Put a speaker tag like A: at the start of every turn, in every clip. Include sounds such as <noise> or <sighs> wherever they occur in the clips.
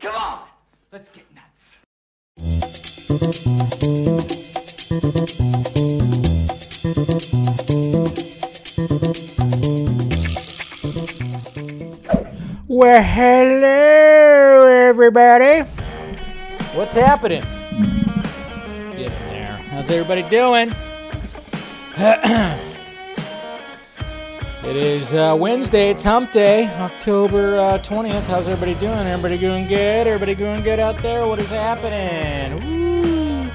A: Come on, let's get nuts.
B: Well, hello, everybody. What's happening? Get in there. How's everybody doing? <clears throat> it is uh, Wednesday. It's Hump Day, October uh, 20th. How's everybody doing? Everybody doing good? Everybody doing good out there? What is happening?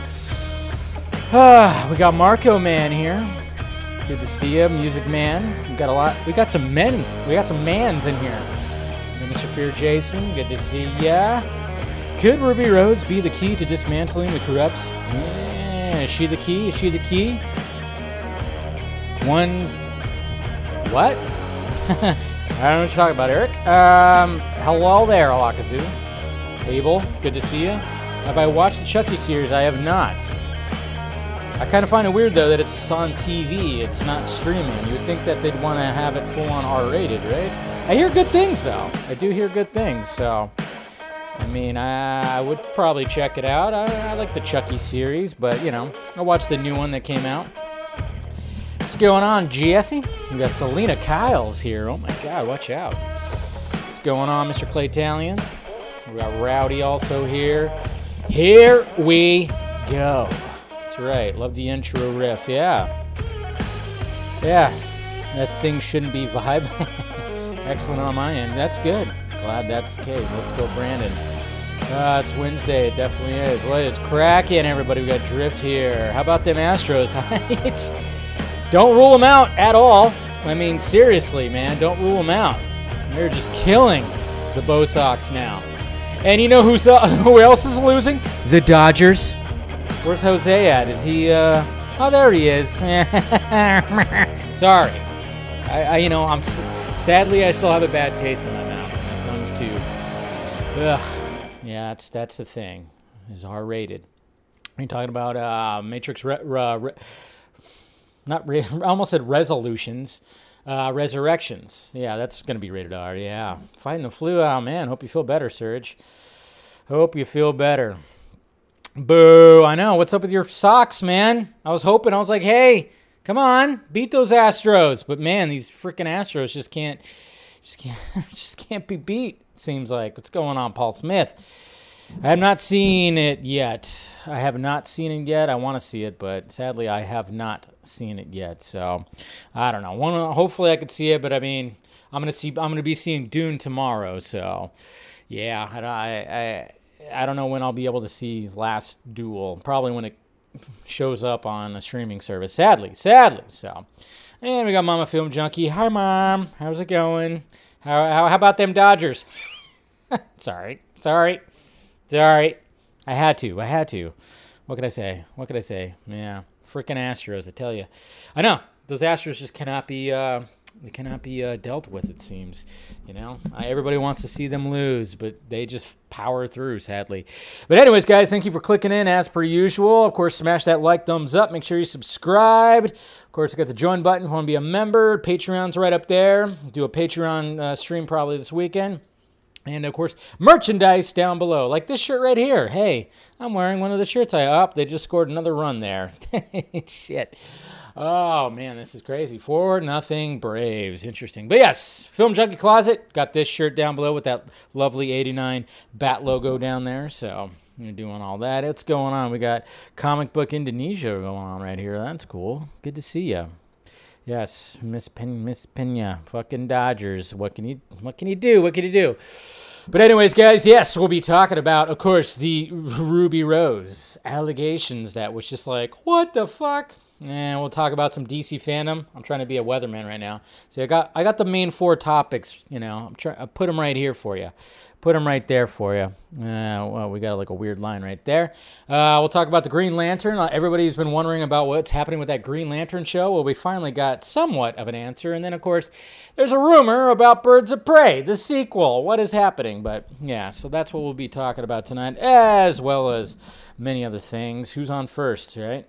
B: Ah, we got Marco Man here. Good to see you, Music Man. We got a lot. We got some men. We got some mans in here. Mr. Fear Jason, good to see ya. Could Ruby Rose be the key to dismantling the corrupt? Yeah, is she the key? Is she the key? One. What? <laughs> I don't know what you're talking about, Eric. Um, hello there, Alakazu. Abel, good to see you. Have I watched the Chucky series? I have not. I kind of find it weird though that it's on TV. It's not streaming. You would think that they'd want to have it full on R-rated, right? I hear good things though. I do hear good things. So, I mean, I, I would probably check it out. I, I like the Chucky series, but you know, I watched the new one that came out. What's going on, Jesse? We got Selena Kyles here. Oh my God, watch out. What's going on, Mr. Clay Talion? We got Rowdy also here. Here we go. That's right. Love the intro riff. Yeah. Yeah. That thing shouldn't be vibe. <laughs> Excellent on my end. That's good. Glad that's case. Let's go, Brandon. Uh, it's Wednesday. It definitely is. What is cracking, everybody? We got Drift here. How about them Astros? <laughs> it's, don't rule them out at all. I mean, seriously, man. Don't rule them out. They're just killing the Bo Sox now. And you know who's uh, <laughs> who else is losing? The Dodgers. Where's Jose at? Is he? uh Oh, there he is. <laughs> Sorry. I, I, you know, I'm sadly I still have a bad taste in my mouth when it comes to. Ugh. Yeah, that's that's the thing. Is R rated. Are you talking about uh, Matrix? Re- re- re- not re- <laughs> I almost said resolutions. Uh, resurrections. Yeah, that's going to be rated R. Yeah. Fighting the flu. Oh, man. Hope you feel better, Serge. Hope you feel better. Boo. I know. What's up with your socks, man? I was hoping. I was like, hey, come on. Beat those Astros. But, man, these freaking Astros just can't. Just can't, <laughs> just can't be beat. Seems like what's going on, Paul Smith. I have not seen it yet. I have not seen it yet. I want to see it, but sadly, I have not seen it yet. So, I don't know. One, hopefully, I could see it, but I mean, I'm gonna see. I'm gonna be seeing Dune tomorrow. So, yeah, I, I, I don't know when I'll be able to see Last Duel. Probably when it shows up on a streaming service. Sadly, sadly. So, and we got Mama Film Junkee. Hi, Mom. How's it going? How, how, how about them Dodgers? <laughs> Sorry, sorry. Sorry. I had to. I had to. What could I say? What could I say? Yeah. Freaking Astros, I tell you. I know. Those Astros just cannot be uh they cannot be uh, dealt with it seems you know I, everybody wants to see them lose but they just power through sadly but anyways guys thank you for clicking in as per usual of course smash that like thumbs up make sure you subscribed of course you got the join button if you want to be a member patreon's right up there do a patreon uh, stream probably this weekend and of course, merchandise down below, like this shirt right here. Hey, I'm wearing one of the shirts I up. they just scored another run there. <laughs> Shit. Oh man, this is crazy. Four nothing Braves. Interesting. But yes, Film Junkee Closet got this shirt down below with that lovely 89 bat logo down there. So you're doing all that. What's going on? We got comic book Indonesia going on right here. That's cool. Good to see you. Yes, Miss Pen- Miss Pena, fucking Dodgers. What can you what can you do? What can you do? But anyways, guys, yes, we'll be talking about, of course, the Ruby Rose allegations that was just like, what the fuck? And we'll talk about some DC Fandome. I'm trying to be a weatherman right now. So I got I got the main four topics. You know, I'm trying. I put them right here for you. Put them right there for you. Uh, well, we got like a weird line right there. Uh, we'll talk about the Green Lantern. Uh, everybody's been wondering about what's happening with that Green Lantern show. Well, we finally got somewhat of an answer. And then, of course, there's a rumor about Birds of Prey, the sequel. What is happening? But yeah, so that's what we'll be talking about tonight, as well as many other things. Who's on first, right?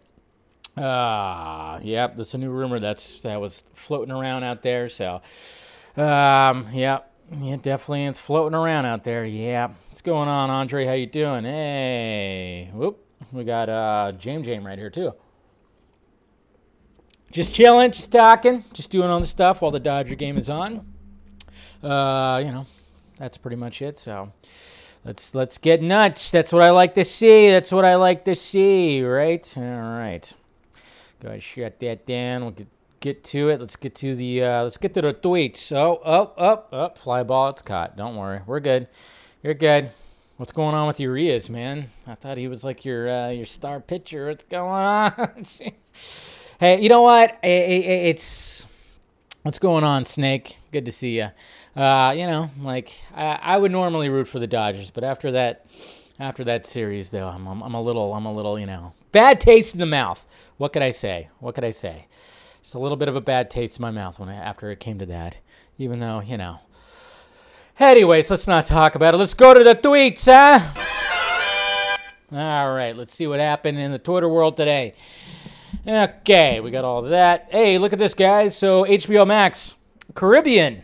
B: Ah, uh, yep. That's a new rumor that's that was floating around out there. So, um, yep. Yeah, definitely. It's floating around out there. Yeah. What's going on, Andre? How you doing? Hey. Whoop. We got uh James Jam right here too. Just chilling, just talking, just doing all the stuff while the Dodger game is on. Uh, you know, that's pretty much it. So let's let's get nuts. That's what I like to see. That's what I like to see, right? All right. Go ahead, shut that down. We'll get get to it. Let's get to the uh, let's get to the tweets. Oh, up, up, up, fly ball. It's caught. Don't worry, we're good. You're good. What's going on with Urias, man? I thought he was like your uh, your star pitcher. What's going on? <laughs> hey, you know what? It's what's going on, Snake. Good to see you. Uh, you know, like I, I would normally root for the Dodgers, but after that, after that series, though, I'm, I'm, I'm a little, I'm a little, you know, bad taste in the mouth. What could I say? What could I say? Just a little bit of a bad taste in my mouth when I, after it came to that. Even though, you know. Anyways, let's not talk about it. Let's go to the tweets, huh? All right, let's see what happened in the Twitter world today. Okay, we got all that. Hey, look at this, guys. So, HBO Max, Caribbean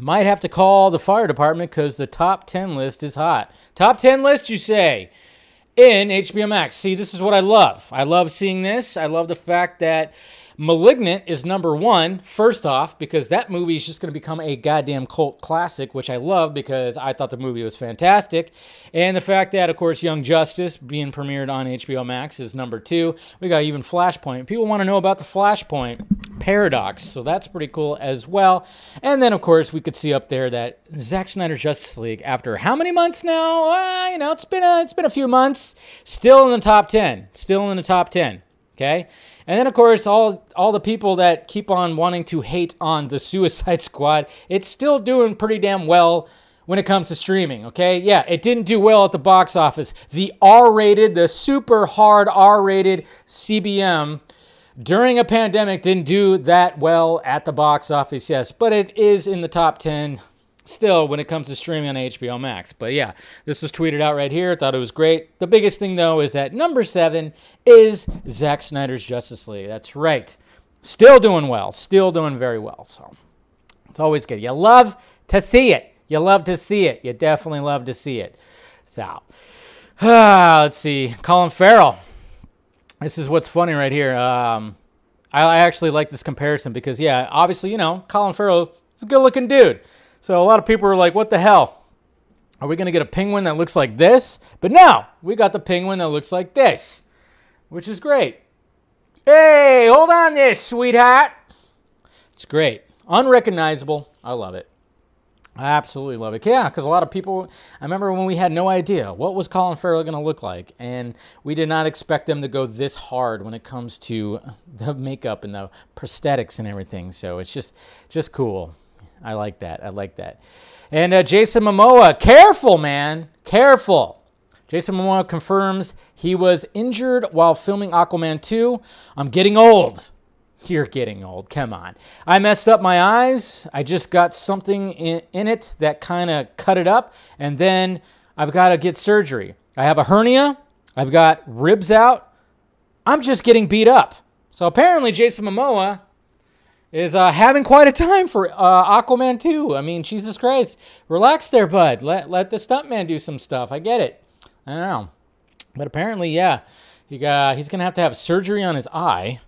B: might have to call the fire department because the top 10 list is hot. Top 10 list, you say? In HBO Max. See, this is what I love. I love seeing this. I love the fact that Malignant is number one, first off, because that movie is just going to become a goddamn cult classic, which I love because I thought the movie was fantastic. And the fact that, of course, Young Justice being premiered on HBO Max is number two. We got even Flashpoint. People want to know about the Flashpoint paradox, so that's pretty cool as well. And then, of course, we could see up there that Zack Snyder's Justice League, after how many months now? Uh, you know, it's been a, it's been a few months, still in the top 10. Still in the top 10. Okay. And then, of course, all all the people that keep on wanting to hate on the Suicide <laughs> Squad, it's still doing pretty damn well when it comes to streaming. Okay, yeah, it didn't do well at the box office. The R-rated, the super hard R-rated CBM during a pandemic didn't do that well at the box office. Yes, but it is in the top ten still when it comes to streaming on HBO Max. But yeah, this was tweeted out right here. Thought it was great. The biggest thing though is that number seven is Zack Snyder's Justice League. That's right. Still doing well. Still doing very well. So it's always good. You love to see it. You love to see it. You definitely love to see it. So <sighs> let's see. Colin Farrell. This is what's funny right here. Um, I, I actually like this comparison because, yeah, obviously, you know, Colin Farrell is a good looking dude. So a lot of people are like, what the hell? Are we going to get a penguin that looks like this? But no, we got the penguin that looks like this, which is great. Hey, hold on this, sweetheart. It's great. Unrecognizable. I love it. I absolutely love it. Yeah, because a lot of people, I remember when we had no idea what was Colin Farrell going to look like, and we did not expect them to go this hard when it comes to <laughs> the makeup and the prosthetics and everything. So it's just, just cool. I like that. I like that. And uh, Jason Momoa, careful, man, careful. Jason Momoa confirms he was injured while filming Aquaman 2. I'm getting old. You're getting old. Come on. I messed up my eyes. I just got something in, in it that kind of cut it up. And then I've got to get surgery. I have a hernia. I've got ribs out. I'm just getting beat up. So apparently, Jason Momoa is uh, having quite a time for uh, Aquaman 2. I mean, Jesus Christ. Relax there, bud. Let, let the stuntman do some stuff. I get it. I don't know. But apparently, yeah, he got, he's going to have to have surgery on his eye.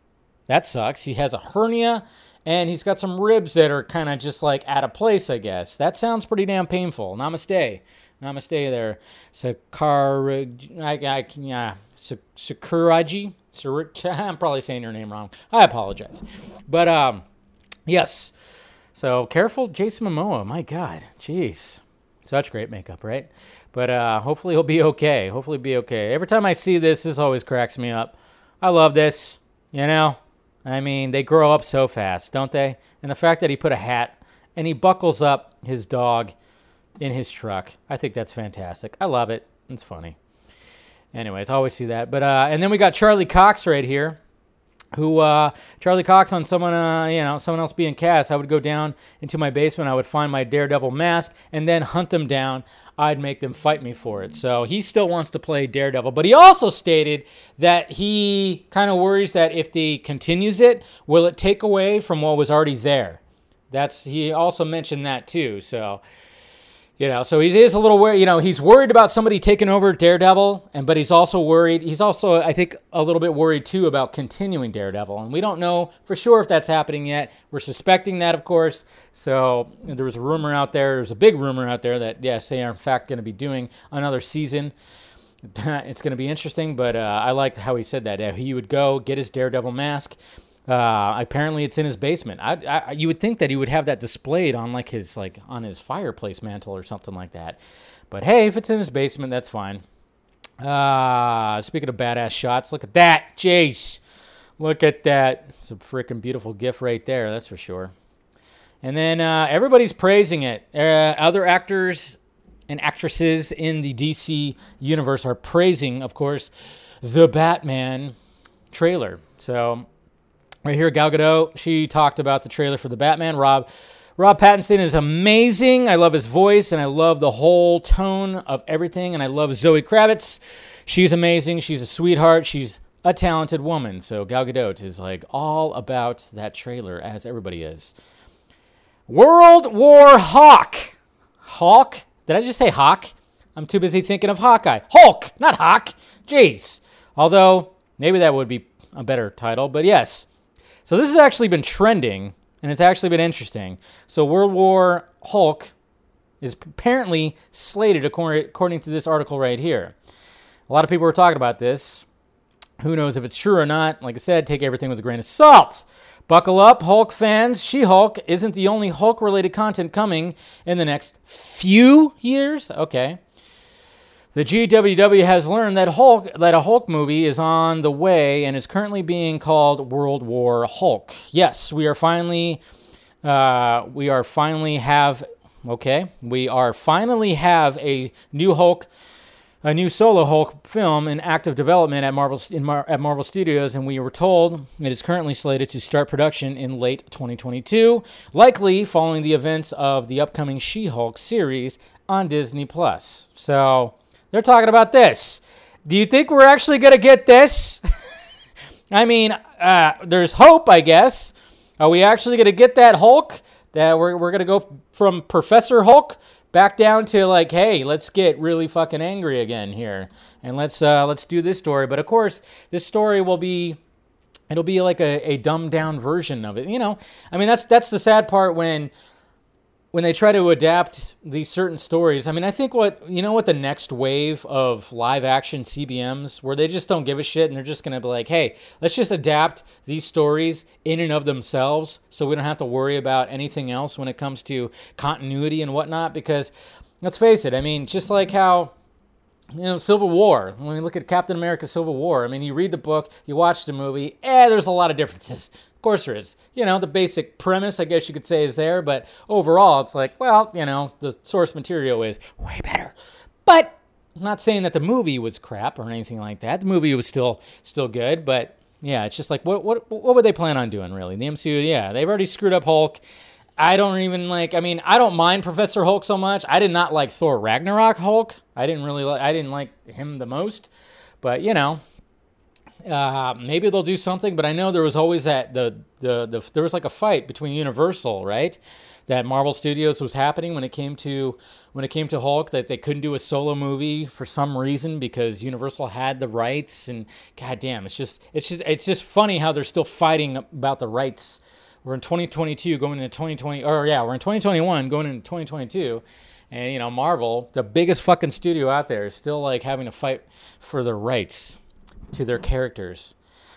B: That sucks. He has a hernia and he's got some ribs that are kind of just like out of place, I guess. That sounds pretty damn painful. Namaste. Namaste there. Sakar, I, I, yeah, Sakuraji. <laughs> I'm probably saying your name wrong. I apologize. But, um, Yes. So careful, Jason Momoa. My God, jeez, such great makeup, right? But uh, hopefully he'll be okay. Hopefully be okay. Every time I see this, this always cracks me up. I love this. You know, I mean, they grow up so fast, don't they? And the fact that he put a hat and he buckles up his dog in his truck, I think that's fantastic. I love it. It's funny. Anyways, I always see that. But uh, and then we got Charlie Cox right here who uh, Charlie Cox on someone, uh, you know, someone else being cast. I would go down into my basement. I would find my Daredevil mask and then hunt them down. I'd make them fight me for it. So he still wants to play Daredevil, but he also stated that he kind of worries that if he continues it, will it take away from what was already there? That's he also mentioned that too. So you know, so he is a little worried. You know, he's worried about somebody taking over Daredevil, and but he's also worried. He's also, I think, a little bit worried too about continuing Daredevil, and we don't know for sure if that's happening yet. We're suspecting that, of course. So there was a rumor out there. There's a big rumor out there that yes, they are in fact going to be doing another season. <laughs> it's going to be interesting, but uh, I liked how he said that. He would go get his Daredevil mask uh, apparently, it's in his basement. I, I, you would think that he would have that displayed on like his like on his fireplace mantle or something like that. But hey, if it's in his basement, that's fine. Uh, speaking of badass shots, look at that, Jace. Look at that. A freaking beautiful gift right there. That's for sure. And then uh, everybody's praising it. Uh, other actors and actresses in the DC universe are praising, of course, the Batman trailer. So Right here, Gal Gadot, she talked about the trailer for the Batman. Rob Rob Pattinson is amazing. I love his voice and I love the whole tone of everything. And I love Zoe Kravitz. She's amazing. She's a sweetheart. She's a talented woman. So Gal Gadot is like all about that trailer, as everybody is. World War Hawk. Hawk? Did I just say Hawk? I'm too busy thinking of Hawkeye. Hulk, not Hawk. Jeez. Although, maybe that would be a better title. But yes, so this has actually been trending, and it's actually been interesting. So World War Hulk is apparently slated according to this article right here. A lot of people were talking about this. Who knows if it's true or not? Like I said, take everything with a grain of salt. Buckle up, Hulk fans. She Hulk isn't the only Hulk related content coming in the next few years. Okay. The GWW has learned that Hulk that a Hulk movie is on the way and is currently being called World War Hulk. Yes, we are finally uh, we are finally have okay we are finally have a new Hulk a new solo Hulk film in active development at Marvel Mar- at Marvel Studios, and we were told it is currently slated to start production in late 2022, likely following the events of the upcoming She-Hulk series on Disney Plus. So they're talking about this. Do you think we're actually going to get this? <laughs> I mean, uh, there's hope, I guess. Are we actually going to get that Hulk? That we're, we're going to go from Professor Hulk back down to like, hey, let's get really fucking angry again here, and let's uh, let's do this story. But of course, this story will be it'll be like a, a dumbed down version of it. You know, I mean that's that's the sad part when when they try to adapt these certain stories, I mean, I think what you know what the next wave of live action CBMs where they just don't give a shit and they're just gonna be like, hey, let's just adapt these stories in and of themselves, so we don't have to worry about anything else when it comes to continuity and whatnot. Because let's face it, I mean, just like how you know, Civil War. When we look at Captain America Civil War, I mean, you read the book, you watch the movie, eh, there's a lot of differences. Of course there is. You know, the basic premise, I guess you could say, is there, but overall, it's like, well, you know, the source material is way better. But I'm not saying that the movie was crap or anything like that. The movie was still still good, but yeah, it's just like what what what would they plan on doing really? The MCU, yeah, they've already screwed up Hulk. I don't even like. I mean, I don't mind Professor Hulk so much. I did not like Thor Ragnarok Hulk. I didn't really. Like, I didn't like him the most. But you know, uh, maybe they'll do something. But I know there was always that the, the the there was like a fight between Universal, right? That Marvel Studios was happening when it came to when it came to Hulk that they couldn't do a solo movie for some reason because Universal had the rights and god damn it's just it's just it's just funny how they're still fighting about the rights we're in 2022 going into 2020 or yeah we're in 2021 going into 2022 and you know marvel the biggest fucking studio out there is still like having to fight for the rights to their characters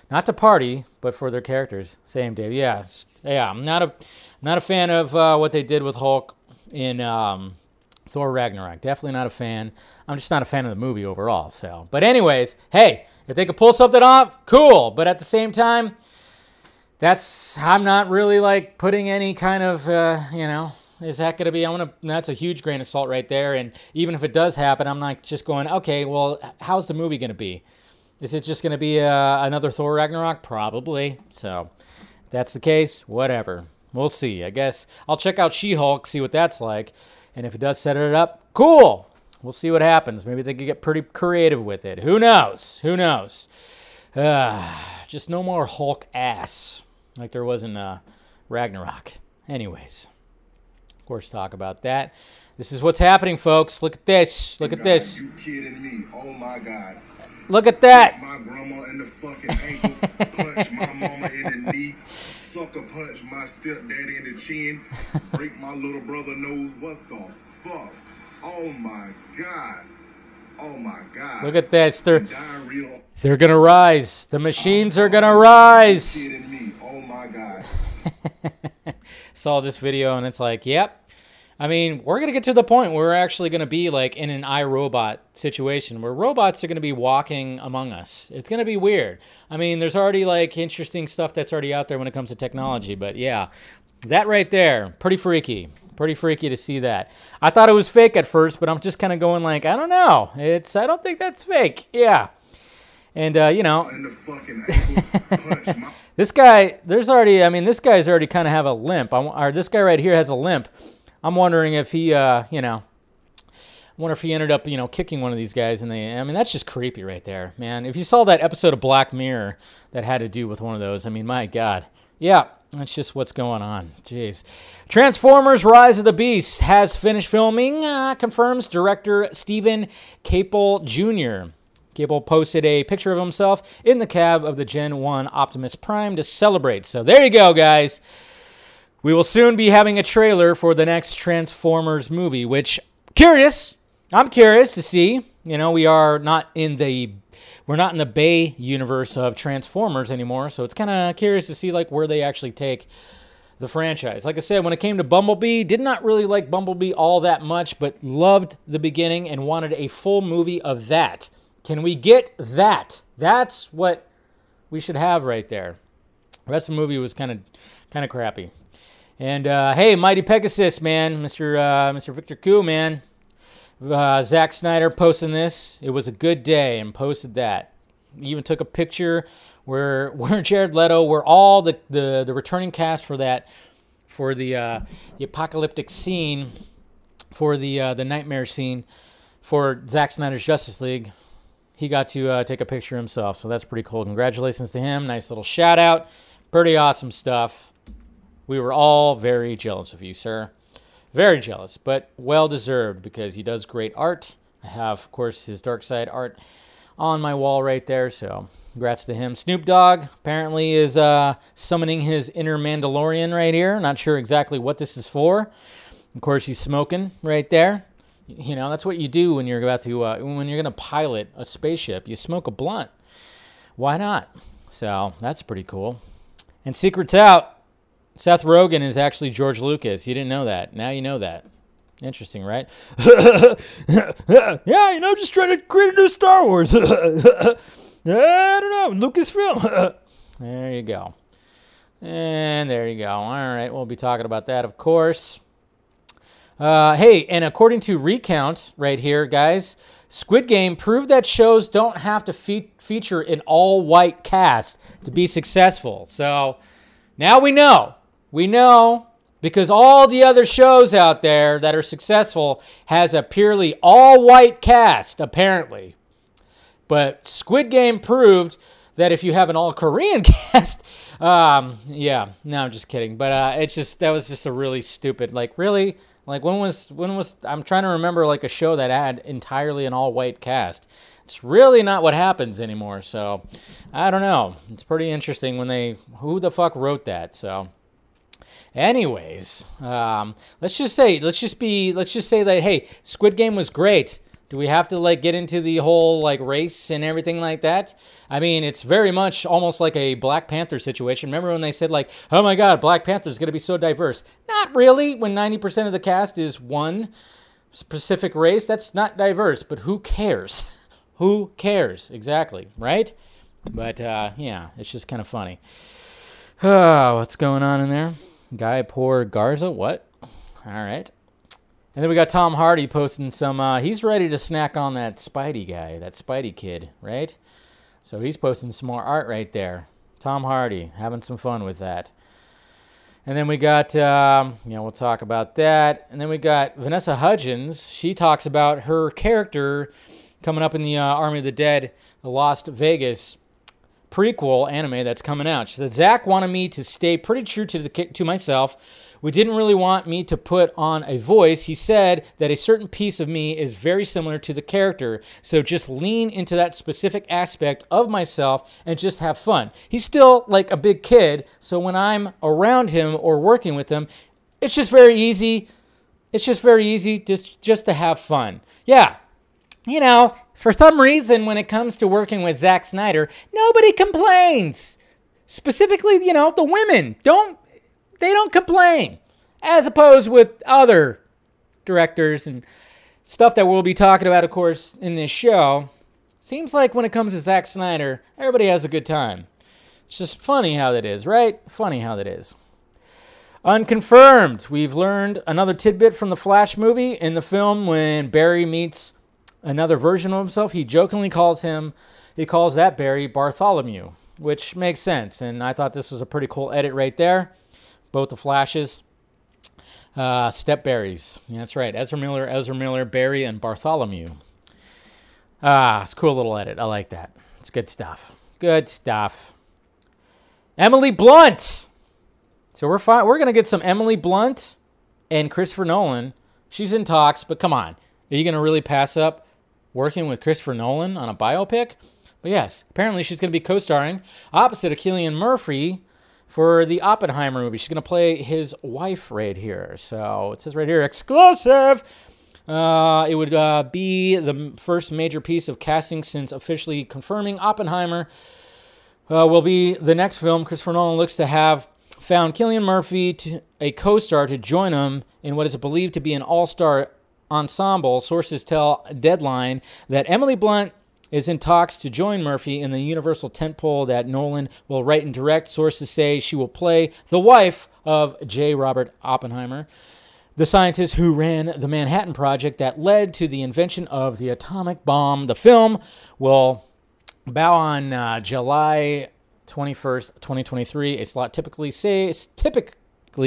B: not to party but for their characters same dave yeah yeah i'm not a not a fan of uh, what they did with hulk in um, thor ragnarok definitely not a fan i'm just not a fan of the movie overall so but anyways hey if they could pull something off cool but at the same time that's I'm not really like putting any kind of uh, you know is that going to be? I want to. That's a huge grain of salt right there. And even if it does happen, I'm not just going. Okay, well, how's the movie going to be? Is it just going to be uh, another Thor Ragnarok? Probably. So, if that's the case, whatever. We'll see. I guess I'll check out She-Hulk, see what that's like, and if it does set it up, cool. We'll see what happens. Maybe they could get pretty creative with it. Who knows? Who knows? Uh, <sighs> just no more Hulk ass like there was in uh, Ragnarok. anyways, of course, talk about that. This is what's happening, folks. Look at this. Look at
C: God,
B: this.
C: You kidding me? Oh my God.
B: Look at that.
C: My grandma in the fucking ankle, punch my mama in the knee, sucker punch my stepdaddy in the chin, break my little brother nose. What the fuck? Oh my God. Oh my God.
B: Look at that. They're they're gonna rise. The machines are gonna rise.
C: Me? Oh my God. <laughs>
B: Saw this video and it's like, yep. I mean, we're gonna get to the point where we're actually gonna be like in an iRobot situation where robots are gonna be walking among us. It's gonna be weird. I mean, there's already like interesting stuff that's already out there when it comes to technology, but yeah, that right there, pretty freaky. Pretty freaky to see that. I thought it was fake at first, but I'm just kind of going like, I don't know. It's I don't think that's fake. Yeah. And uh, you know,
C: In the fucking <laughs> ankle, punch my.
B: this guy, there's already, I mean, this guy's already kind of have a limp. I, or this guy right here has a limp. I'm wondering if he, uh, you know, I wonder if he ended up, you know, kicking one of these guys. And they, I mean, that's just creepy right there, man. If you saw that episode of Black Mirror that had to do with one of those, I mean, my God. Yeah, that's just what's going on. Jeez. Transformers Rise of the Beast has finished filming, uh, confirms director Steven Caple Jr. Gable posted a picture of himself in the cab of the Gen 1 Optimus Prime to celebrate. So there you go, guys. We will soon be having a trailer for the next Transformers movie, which curious. I'm curious to see. You know, we are not in the we're not in the Bay universe of Transformers anymore, so it's kind of curious to see like where they actually take the franchise. Like I said, when it came to Bumblebee, did not really like Bumblebee all that much, but loved the beginning and wanted a full movie of that. Can we get that? That's what we should have right there. The rest of the movie was kind of kind of crappy. And uh, hey, Mighty Pegasus, man, Mr. Uh, Mr. Victor Koo, man. Uh, Zack Snyder posting this. It was a good day, and posted that. He even took a picture where <laughs> where Jared Leto, where all the the, the returning cast for that for the uh, the apocalyptic scene, for the uh, the nightmare scene for Zack Snyder's Justice League. He got to uh, take a picture himself, so that's pretty cool. Congratulations to him. Nice little shout out. Pretty awesome stuff. We were all very jealous of you, sir. Very jealous, but well deserved because he does great art. I have, of course, his Dark Side art on my wall right there, so congrats to him. Snoop Dogg apparently is uh, summoning his inner Mandalorian right here. Not sure exactly what this is for. Of course, he's smoking right there. You know, that's what you do when you're about to, uh, when you're going to pilot a spaceship. You smoke a blunt. Why not? So that's pretty cool. And secrets out. Seth Rogen is actually George Lucas. You didn't know that. Now you know that. Interesting, right? <laughs> yeah, you know, just trying to create a new Star Wars. <laughs> I don't know, Lucasfilm. <laughs> there you go. And there you go. All right, we'll be talking about that, of course. Uh, hey, and according to Recount right here, guys, Squid Game proved that shows don't have to fe- feature an all white cast to be successful. So now we know. We know because all the other shows out there that are successful has a purely all white cast, apparently. But Squid Game proved that if you have an all Korean <laughs> cast, um, yeah, no, I'm just kidding. But uh, it's just that was just a really stupid. Like, really, like when was when was I'm trying to remember like a show that had entirely an all white cast. It's really not what happens anymore. So I don't know. It's pretty interesting when they who the fuck wrote that. So. Anyways, um, let's just say, let's just be, let's just say that, hey, Squid Game was great. Do we have to like get into the whole like race and everything like that? I mean, it's very much almost like a Black Panther situation. Remember when they said like, "Oh my God, Black Panther is going to be so diverse"? Not really. When ninety percent of the cast is one specific race, that's not diverse. But who cares? <laughs> who cares? Exactly, right? But uh, yeah, it's just kind of funny. Oh, <sighs> what's going on in there? Guy Poor Garza? What? All right. And then we got Tom Hardy posting some. Uh, he's ready to snack on that Spidey guy, that Spidey kid, right? So he's posting some more art right there. Tom Hardy having some fun with that. And then we got, um, you know, we'll talk about that. And then we got Vanessa Hudgens. She talks about her character coming up in the uh, Army of the Dead, the Lost Vegas prequel anime that's coming out. She said, Zack wanted me to stay pretty true to the to myself we didn't really want me to put on a voice. He said that a certain piece of me is very similar to the character. So just lean into that specific aspect of myself and just have fun. He's still like a big kid. So when I'm around him or working with him, it's just very easy. It's just very easy just, just to have fun. Yeah. You know, for some reason, when it comes to working with Zack Snyder, nobody complains. Specifically, you know, the women don't they don't complain, as opposed with other directors and stuff that we'll be talking about, of course, in this show. Seems like when it comes to Zack Snyder, everybody has a good time. It's just funny how that is, right? Funny how that is. Unconfirmed. We've learned another tidbit from the Flash movie in the film when Barry meets another version of himself. He jokingly calls him, he calls that Barry Bartholomew, which makes sense. And I thought this was a pretty cool edit right there. Both the Flashes. Uh, Step Barrys. Yeah, that's right. Ezra Miller, Ezra Miller, Barry, and Bartholomew. Ah, it's a cool little edit. I like that. It's good stuff. Good stuff. Emily Blunt. So we're fine. We're gonna get some Emily Blunt and Christopher Nolan. She's in talks, but come on, are you gonna really pass up working with Christopher Nolan on a biopic? But yes, apparently she's gonna be co-starring opposite of Cillian Murphy for the Oppenheimer movie. She's gonna play his wife right here. So it says right here, exclusive. Uh, it would uh, be the first major piece of casting since officially confirming Oppenheimer uh, will be the next film. Christopher Nolan looks to have found Cillian Murphy, to, a co star, to join him in what is believed to be an all star ensemble. Sources tell Deadline that Emily Blunt is in talks to join Murphy in the Universal tentpole that Nolan will write and direct. Sources say she will play the wife of J. Robert Oppenheimer, the scientist who ran the Manhattan Project that led to the invention of the atomic bomb. The film will bow on uh, July 21st, 2023, a slot typically say,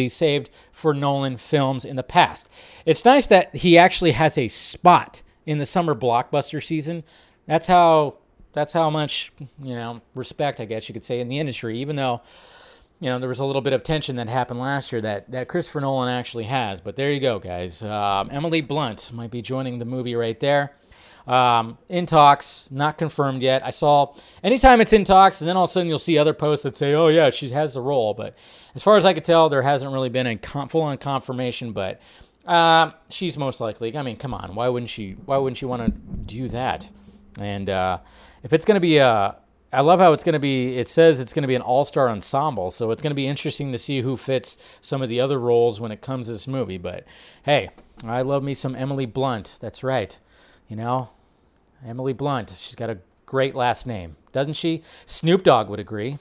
B: saved for Nolan films in the past. It's nice that he actually has a spot in the summer blockbuster season. That's how that's how much, you know, respect I guess you could say in the industry even though you know, there was a little bit of tension that happened last year that, that Christopher Nolan actually has. But there you go, guys. Um, Emily Blunt might be joining the movie right there. Um, in talks, not confirmed yet. I saw anytime it's in talks, and then all of a sudden you'll see other posts that say, "Oh yeah, she has the role." But as far as I could tell, there hasn't really been a full-on confirmation. But uh, she's most likely. I mean, come on, why wouldn't she? Why wouldn't she want to do that? And uh, if it's going to be a I love how it's going to be. It says it's going to be an all-star ensemble, so it's going to be interesting to see who fits some of the other roles when it comes to this movie. But hey, I love me some Emily Blunt. That's right. You know, Emily Blunt. She's got a great last name, doesn't she? Snoop Dogg would agree.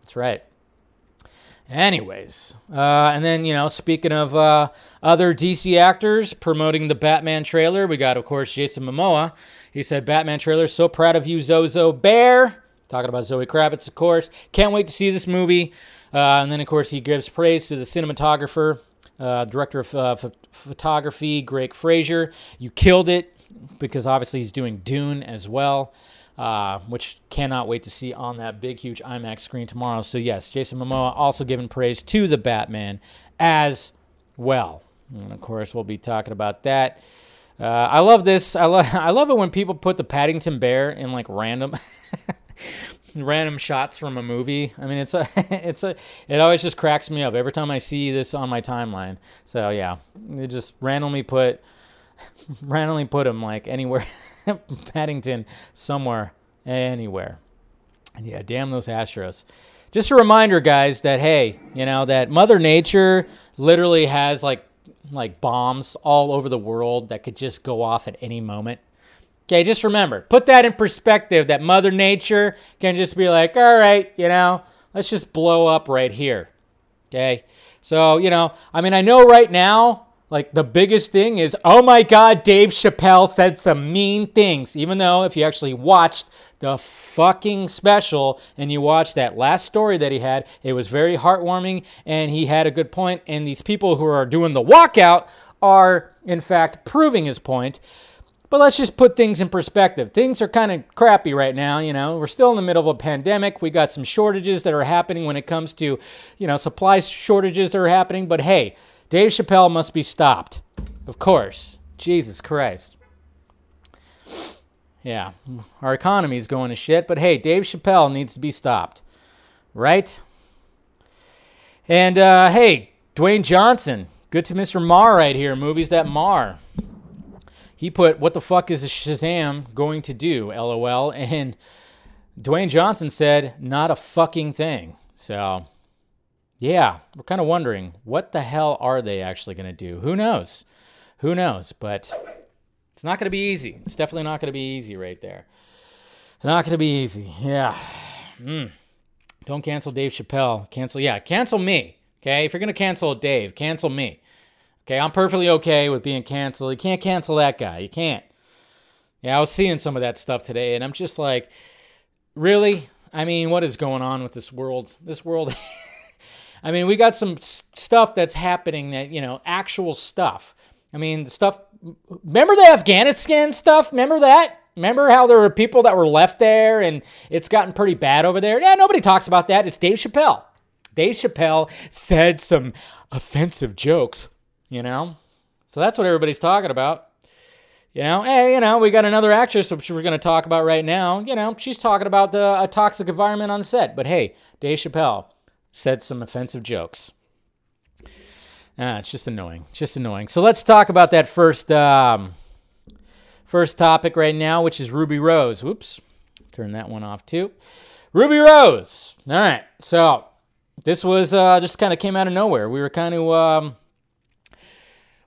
B: That's right. Anyways, uh, and then, you know, speaking of uh, other DC actors promoting the Batman trailer, we got, of course, Jason Momoa. He said, Batman trailer, so proud of you, Zozo Bear. Talking about Zoe Kravitz, of course. Can't wait to see this movie. Uh, and then, of course, he gives praise to the cinematographer, uh, director of uh, ph- photography, Greig Fraser. You killed it because obviously he's doing Dune as well, uh, which cannot wait to see on that big, huge IMAX screen tomorrow. So, yes, Jason Momoa also giving praise to the Batman as well. And of course, we'll be talking about that. Uh, I love this. I love <laughs> I love it when people put the Paddington Bear in like random <laughs> random shots from a movie. I mean, it's a <laughs> it's a it always just cracks me up every time I see this on my timeline. So yeah, they just randomly put <laughs> randomly put him like anywhere, <laughs> Paddington, somewhere, anywhere. And yeah, damn those Astros. Just a reminder, guys, that hey, you know that Mother Nature literally has like like bombs all over the world that could just go off at any moment. Okay, just remember, put that in perspective that Mother Nature can just be like, all right, you know, let's just blow up right here. Okay, so, you know, I mean, I know right now like the biggest thing is, oh my God, Dave Chappelle said some mean things. Even though if you actually watched the fucking special and you watched that last story that he had, it was very heartwarming and he had a good point. And these people who are doing the walkout are, in fact, proving his point. But let's just put things in perspective. Things are kind of crappy right now, you know. We're still in the middle of a pandemic. We got some shortages that are happening when it comes to, you know, supply shortages that are happening. But hey, Dave Chappelle must be stopped. Of course. Jesus Christ. Yeah, our economy is going to shit, but hey, Dave Chappelle needs to be stopped. Right? And uh, hey, Dwayne Johnson, good to Mr. Mar right here, movies that mar. He put, What the fuck is Shazam going to do? LOL. And Dwayne Johnson said, Not a fucking thing. So, yeah, we're kind of wondering, what the hell are they actually going to do? Who knows? Who knows? But it's not going to be easy. It's definitely not going to be easy right there. Not going to be easy. Yeah. Mm. Don't cancel Dave Chappelle. Cancel, yeah, cancel me. Okay. If you're going to cancel Dave, cancel me. Okay. I'm perfectly okay with being canceled. You can't cancel that guy. You can't. Yeah. I was seeing some of that stuff today and I'm just like, really? I mean, what is going on with this world? This world. <laughs> I mean, we got some stuff that's happening that, you know, actual stuff. I mean, the stuff remember the Afghanistan stuff? Remember that? Remember how there were people that were left there and it's gotten pretty bad over there? Yeah, nobody talks about that. It's Dave Chappelle. Dave Chappelle said some offensive jokes, you know? So that's what everybody's talking about. You know, hey, you know, we got another actress which we're going to talk about right now. You know, she's talking about the a toxic environment on set. But hey, Dave Chappelle said some offensive jokes. Ah, it's just annoying. It's just annoying. So let's talk about that first um, first topic right now, which is Ruby Rose. Whoops, turn that one off too. Ruby Rose. All right. So this was uh, just kind of came out of nowhere. We were kind of um,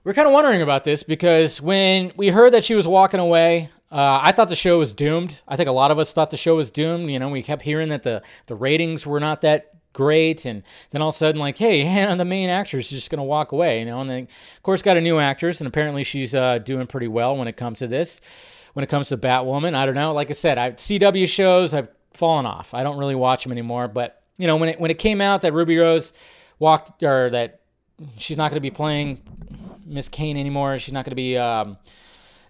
B: we are kind of wondering about this because when we heard that she was walking away, uh, I thought the show was doomed. I think a lot of us thought the show was doomed. You know, we kept hearing that the the ratings were not that great and then all of a sudden like hey <laughs> Hannah the main actress is just going to walk away you know and then of course got a new actress and apparently she's uh, doing pretty well when it comes to this. When it comes to Batwoman I don't know like I said I CW shows I've fallen off. I don't really watch them anymore but you know when it when it came out that Ruby Rose walked or that she's not going to be playing Miss Kane anymore she's not going to be um,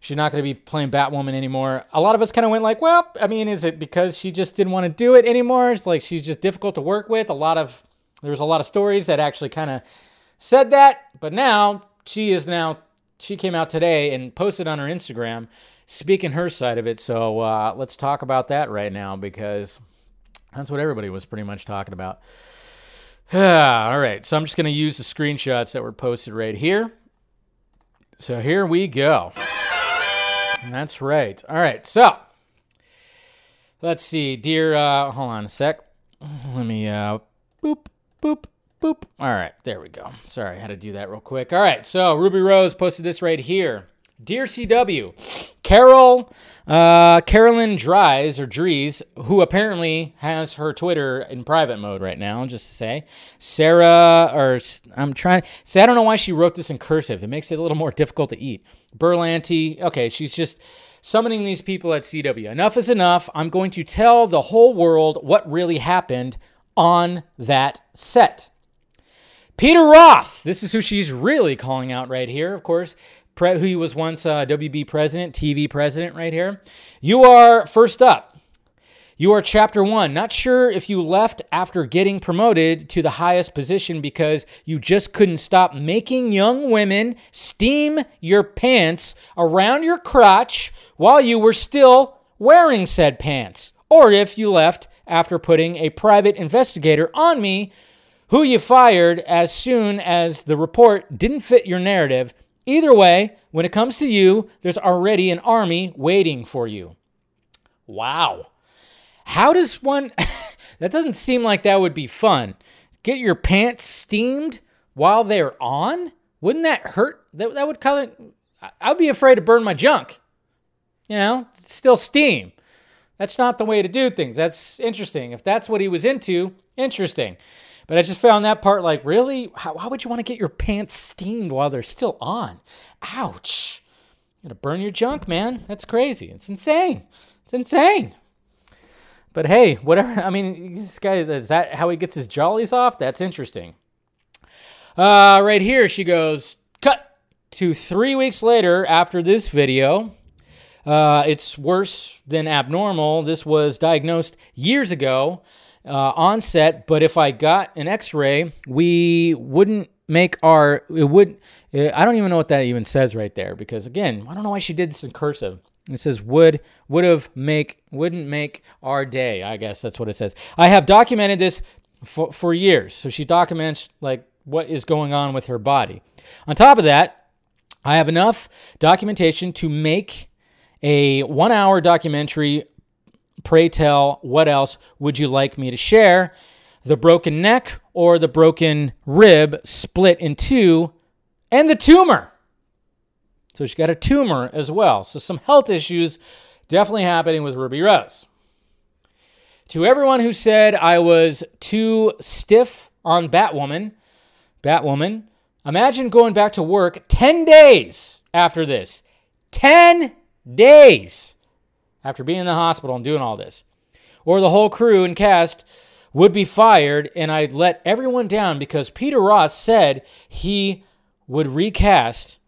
B: she's not going to be playing Batwoman anymore. A lot of us kind of went like, well, I mean, is it because she just didn't want to do it anymore? It's like she's just difficult to work with. A lot of there was a lot of stories that actually kind of said that, but now she is now she came out today and posted on her Instagram speaking her side of it. So uh, let's talk about that right now because that's what everybody was pretty much talking about. <sighs> All right, so I'm just going to use the screenshots that were posted right here. So here we go. That's right. All right. So let's see, dear. Uh, hold on a sec. Let me uh, boop boop boop. All right, there we go. Sorry, I had to do that real quick. All right. So Ruby Rose posted this right here. Dear CW, Carol, uh, Caroline Dries or Dries, who apparently has her Twitter in private mode right now, just to say, Sarah, or I'm trying, say, I don't know why she wrote this in cursive. It makes it a little more difficult to eat. Berlanti, okay, she's just summoning these people at CW. Enough is enough. I'm going to tell the whole world what really happened on that set. Peter Roth, this is who she's really calling out right here, of course pre- who was once uh, WB president, TV president, right here. You are first up. You are chapter one. Not sure if you left after getting promoted to the highest position because you just couldn't stop making young women steam your pants around your crotch while you were still wearing said pants. Or if you left after putting a private investigator on me who you fired as soon as the report didn't fit your narrative Either way, when it comes to you, there's already an army waiting for you. Wow. How does one. <laughs> that doesn't seem like that would be fun. Get your pants steamed while they're on? Wouldn't that hurt? That, that would kind of. I'd be afraid to burn my junk. You know, still steam. That's not the way to do things. That's interesting. If that's what he was into, interesting. But I just found that part like, really? How, why would you want to get your pants steamed while they're still on? Ouch. You're going to burn your junk, man. That's crazy. It's insane. It's insane. But hey, whatever. I mean, this guy, is that how he gets his jollies off? That's interesting. Uh, right here, she goes, cut to three weeks later after this video. uh, it's worse than abnormal. This was diagnosed years ago uh, on set, but if I got an x ray, we wouldn't make our, it would, I don't even know what that even says right there because again, I don't know why she did this in cursive. It says would would have make wouldn't make our day. I guess that's what it says. I have documented this for, for years. So she documents like what is going on with her body. On top of that, I have enough documentation to make a one hour documentary. Pray tell, what else would you like me to share? The broken neck or the broken rib split in two, and the tumor. So she's got a tumor as well. So some health issues definitely happening with Ruby Rose. To everyone who said I was too stiff on Batwoman, Batwoman, imagine going back to work 10 days after this. 10 days after being in the hospital and doing all this. Or the whole crew and cast would be fired, and I'd let everyone down because Peter Roth said he would recast,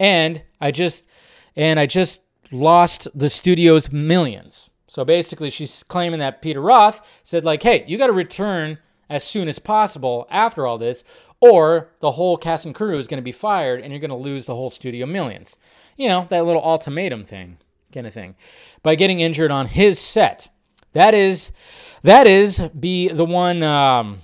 B: and I just and I just lost the studio's millions. So basically, she's claiming that Peter Roth said like, "Hey, you got to return as soon as possible after all this, or the whole cast and crew is going to be fired, and you're going to lose the whole studio millions." You know that little ultimatum thing, kind of thing, by getting injured on his set. That is, that is, be the one, um,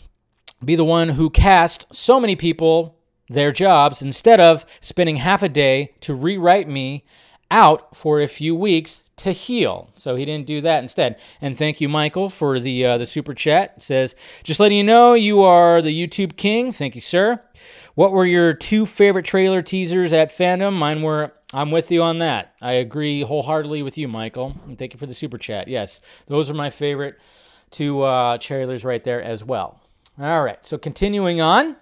B: be the one who cast so many people their jobs instead of spending half a day to rewrite me out for a few weeks to heal. So he didn't do that instead. And thank you, Michael, for the uh, the super chat. It says just letting you know you are the YouTube king. Thank you, sir. What were your two favorite trailer teasers at fandom? Mine were. I'm with you on that. I agree wholeheartedly with you, Michael. And thank you for the super chat. Yes, those are my favorite two uh, trailers right there as well. All right. So continuing on.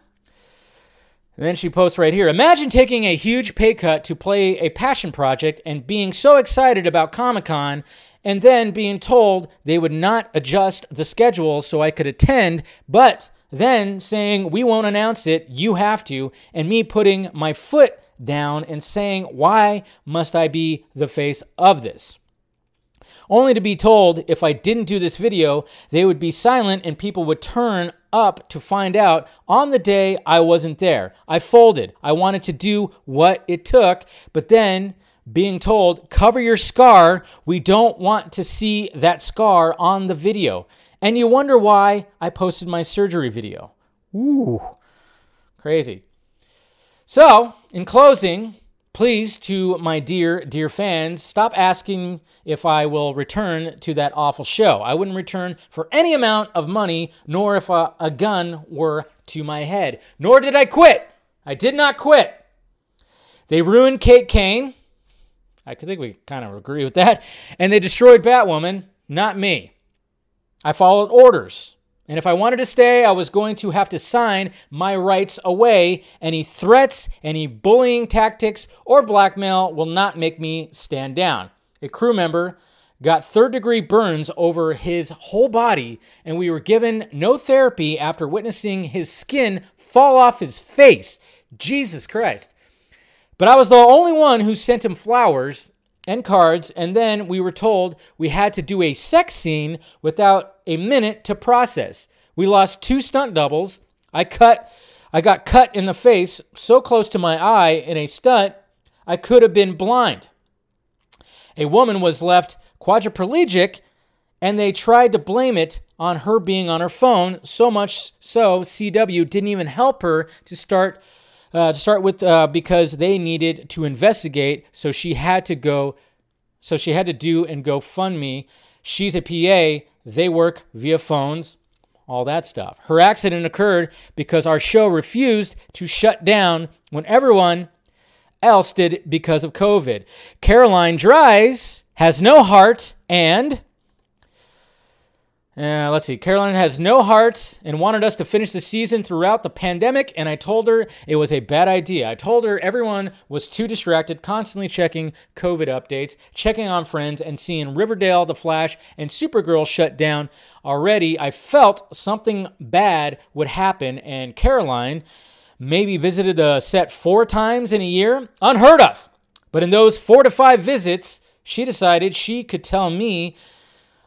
B: And then she posts right here Imagine taking a huge pay cut to play a passion project and being so excited about Comic Con and then being told they would not adjust the schedule so I could attend, but then saying, We won't announce it, you have to, and me putting my foot down and saying, Why must I be the face of this? only to be told if I didn't do this video, they would be silent and people would turn up to find out on the day I wasn't there. I folded. I wanted to do what it took, but then being told, cover your scar, we don't want to see that scar on the video. And you wonder why I posted my surgery video. Ooh, crazy. So, in closing, Please, to my dear, dear fans, stop asking if I will return to that awful show. I wouldn't return for any amount of money, nor if a, a gun were to my head. Nor did I quit. I did not quit. They ruined Kate Kane. I think we kind of agree with that. And they destroyed Batwoman, not me. I followed orders. And if I wanted to stay, I was going to have to sign my rights away. Any threats, any bullying tactics, or blackmail will not make me stand down. A crew member got third degree burns over his whole body, and we were given no therapy after witnessing his skin fall off his face. Jesus Christ. But I was the only one who sent him flowers and cards, and then we were told we had to do a sex scene without a minute to process. We lost two stunt doubles. I cut I got cut in the face so close to my eye in a stunt I could have been blind. A woman was left quadriplegic and they tried to blame it on her being on her phone so much so CW didn't even help her to start uh, to start with, uh, because they needed to investigate, so she had to go. So she had to do and go fund me. She's a PA. They work via phones, all that stuff. Her accident occurred because our show refused to shut down when everyone else did because of COVID. Caroline Dries has no heart and uh, let's see. Caroline has no heart and wanted us to finish the season throughout the pandemic, and I told her it was a bad idea. I told her everyone was too distracted, constantly checking COVID updates, checking on friends, and seeing Riverdale, The Flash, and Supergirl shut down already. I felt something bad would happen, and Caroline maybe visited the set four times in a year. Unheard of. But in those four to five visits, She decided she could tell me.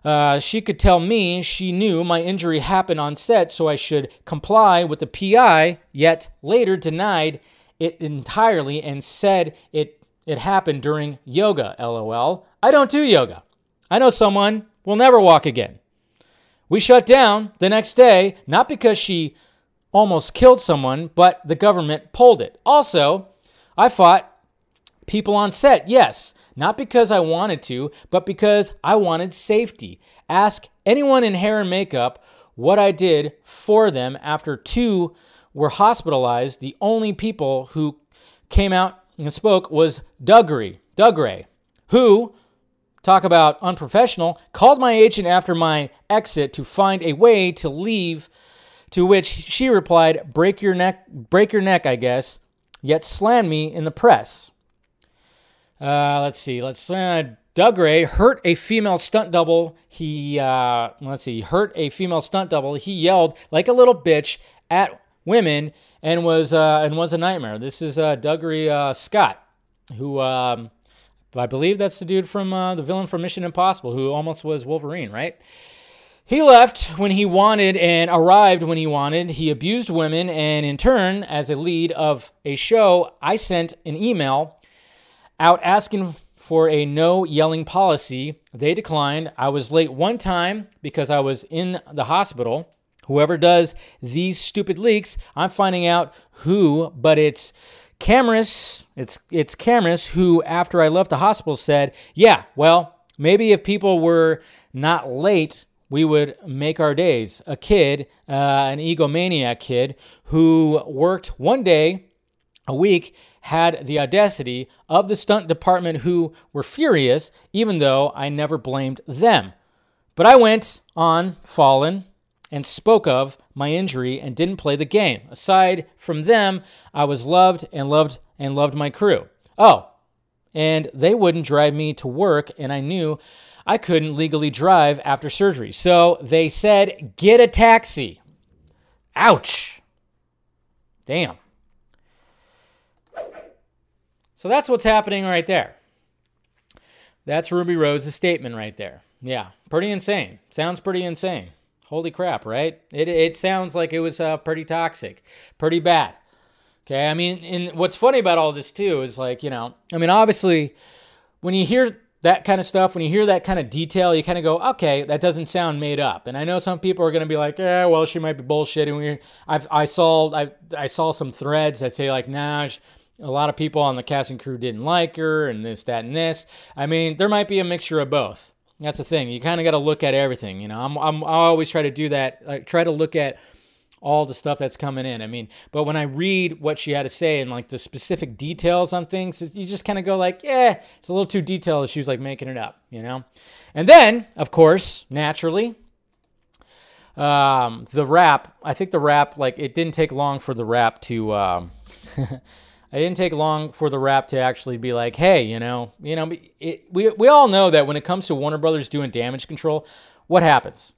B: Uh, she could tell me she knew my injury happened on set, so I should comply with the PI, yet later denied it entirely and said it it happened during yoga. LOL. I don't do yoga. I know someone will never walk again. We shut down the next day, not because she almost killed someone, but the government pulled it. Also, I fought people on set, yes, not because I wanted to, but because I wanted safety. Ask anyone in hair and makeup what I did for them after two were hospitalized. The only people who came out and spoke was Dougray, Dougray, who talk about unprofessional, called my agent after my exit to find a way to leave, to which she replied, break your neck, break your neck, I guess, yet slammed me in the press. Uh, let's see, let's, uh, Dougray hurt a female stunt double. He, uh, let's see, hurt a female stunt double. He yelled like a little bitch at women and was, uh, and was a nightmare. This is, uh, Dougray, uh, Scott, who, um, I believe that's the dude from uh, the villain from Mission Impossible who almost was Wolverine, right? He left when he wanted and arrived when he wanted. He abused women, and in turn, as a lead of a show, I sent an email out asking for a no yelling policy. They declined. I was late one time because I was in the hospital. Whoever does these stupid leaks, I'm finding out who, but it's Camrus, it's it's Camrus who, after I left the hospital, said, "Yeah, well, maybe if people were not late, we would make our days." A kid, uh, an egomaniac kid, who worked one day a week, had the audacity of the stunt department, who were furious, even though I never blamed them. But I went on, Fallon, and spoke of my injury and didn't play the game. Aside from them, I was loved and loved and loved my crew. Oh, and they wouldn't drive me to work, and I knew I couldn't legally drive after surgery. So they said, get a taxi. Ouch. Damn. So that's what's happening right there. That's Ruby Rose's statement right there. Yeah, pretty insane. Sounds pretty insane. Holy crap, right? It, it sounds like it was uh, pretty toxic, pretty bad. Okay, I mean, and what's funny about all this too is like, you know, I mean, obviously, when you hear that kind of stuff, when you hear that kind of detail, you kind of go, okay, that doesn't sound made up. And I know some people are going to be like, yeah, well, she might be bullshitting. We, I've, I saw, I, I saw some threads that say like, nah, she, a lot of people on the casting crew didn't like her, and this, that, and this. I mean, there might be a mixture of both. That's the thing. You kind of got to look at everything. You know, I'm, I'm, I always try to do that. I try to look at all the stuff that's coming in. I mean, but when I read what she had to say and like the specific details on things, you just kind of go like, yeah, it's a little too detailed. She was like making it up, you know. And then, of course, naturally, um, the Wrap. I think the Wrap, like, it didn't take long for the Wrap to. Um, <laughs> it didn't take long for the Wrap to actually be like, hey, you know, you know, it, we we all know that when it comes to Warner Brothers doing damage control, what happens?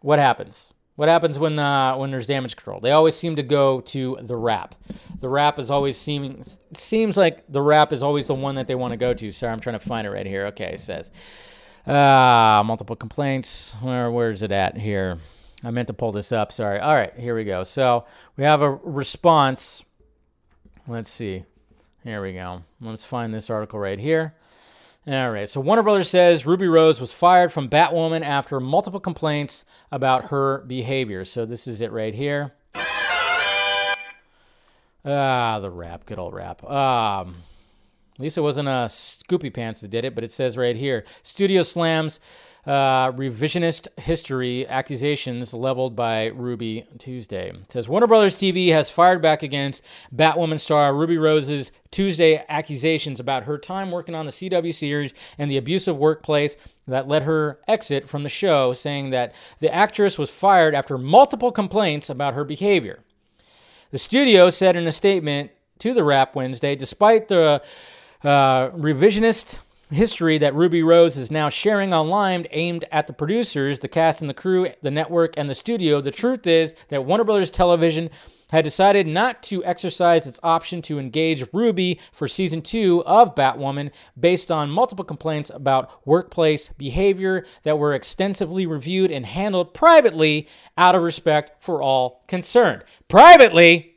B: What happens? What happens when uh, when there's damage control? They always seem to go to the Wrap. The Wrap is always seeming seems like the Wrap is always the one that they want to go to. Sorry, I'm trying to find it right here. Okay, it says uh, multiple complaints. Where where's it at here? I meant to pull this up. Sorry. All right, here we go. So we have a response Let's see. Here we go. Let's find this article right here. All right. So Warner Brothers says Ruby Rose was fired from Batwoman after multiple complaints about her behavior. So this is it right here. Ah, the Wrap, good old Wrap. Um, at least it wasn't a Scoopy Pants that did it, but it says right here: Studio slams uh, revisionist history accusations leveled by Ruby Tuesday. It says Warner Brothers TV has fired back against Batwoman star Ruby Rose's Tuesday accusations about her time working on the CW series and the abusive workplace that led her exit from the show, saying that the actress was fired after multiple complaints about her behavior. The studio said in a statement to the Wrap Wednesday, despite the uh, revisionist history that Ruby Rose is now sharing online aimed at the producers, the cast and the crew, the network, and the studio. The truth is that Warner Brothers Television had decided not to exercise its option to engage Ruby for season two of Batwoman based on multiple complaints about workplace behavior that were extensively reviewed and handled privately out of respect for all concerned. Privately,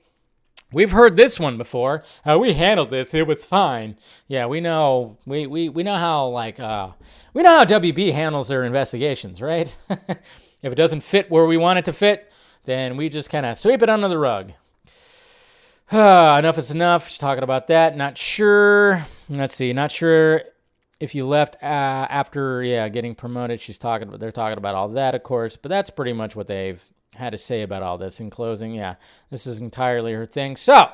B: We've heard this one before. Uh, we handled this; it was fine. Yeah, we know. We we, we know how like uh, we know how WB handles their investigations, right? <laughs> if it doesn't fit where we want it to fit, then we just kind of sweep it under the rug. <sighs> enough is enough. She's talking about that. Not sure. Let's see. Not sure if you left uh, after yeah getting promoted. She's talking. They're talking about all that, of course. But that's pretty much what they've had to say about all this in closing. Yeah, this is entirely her thing. So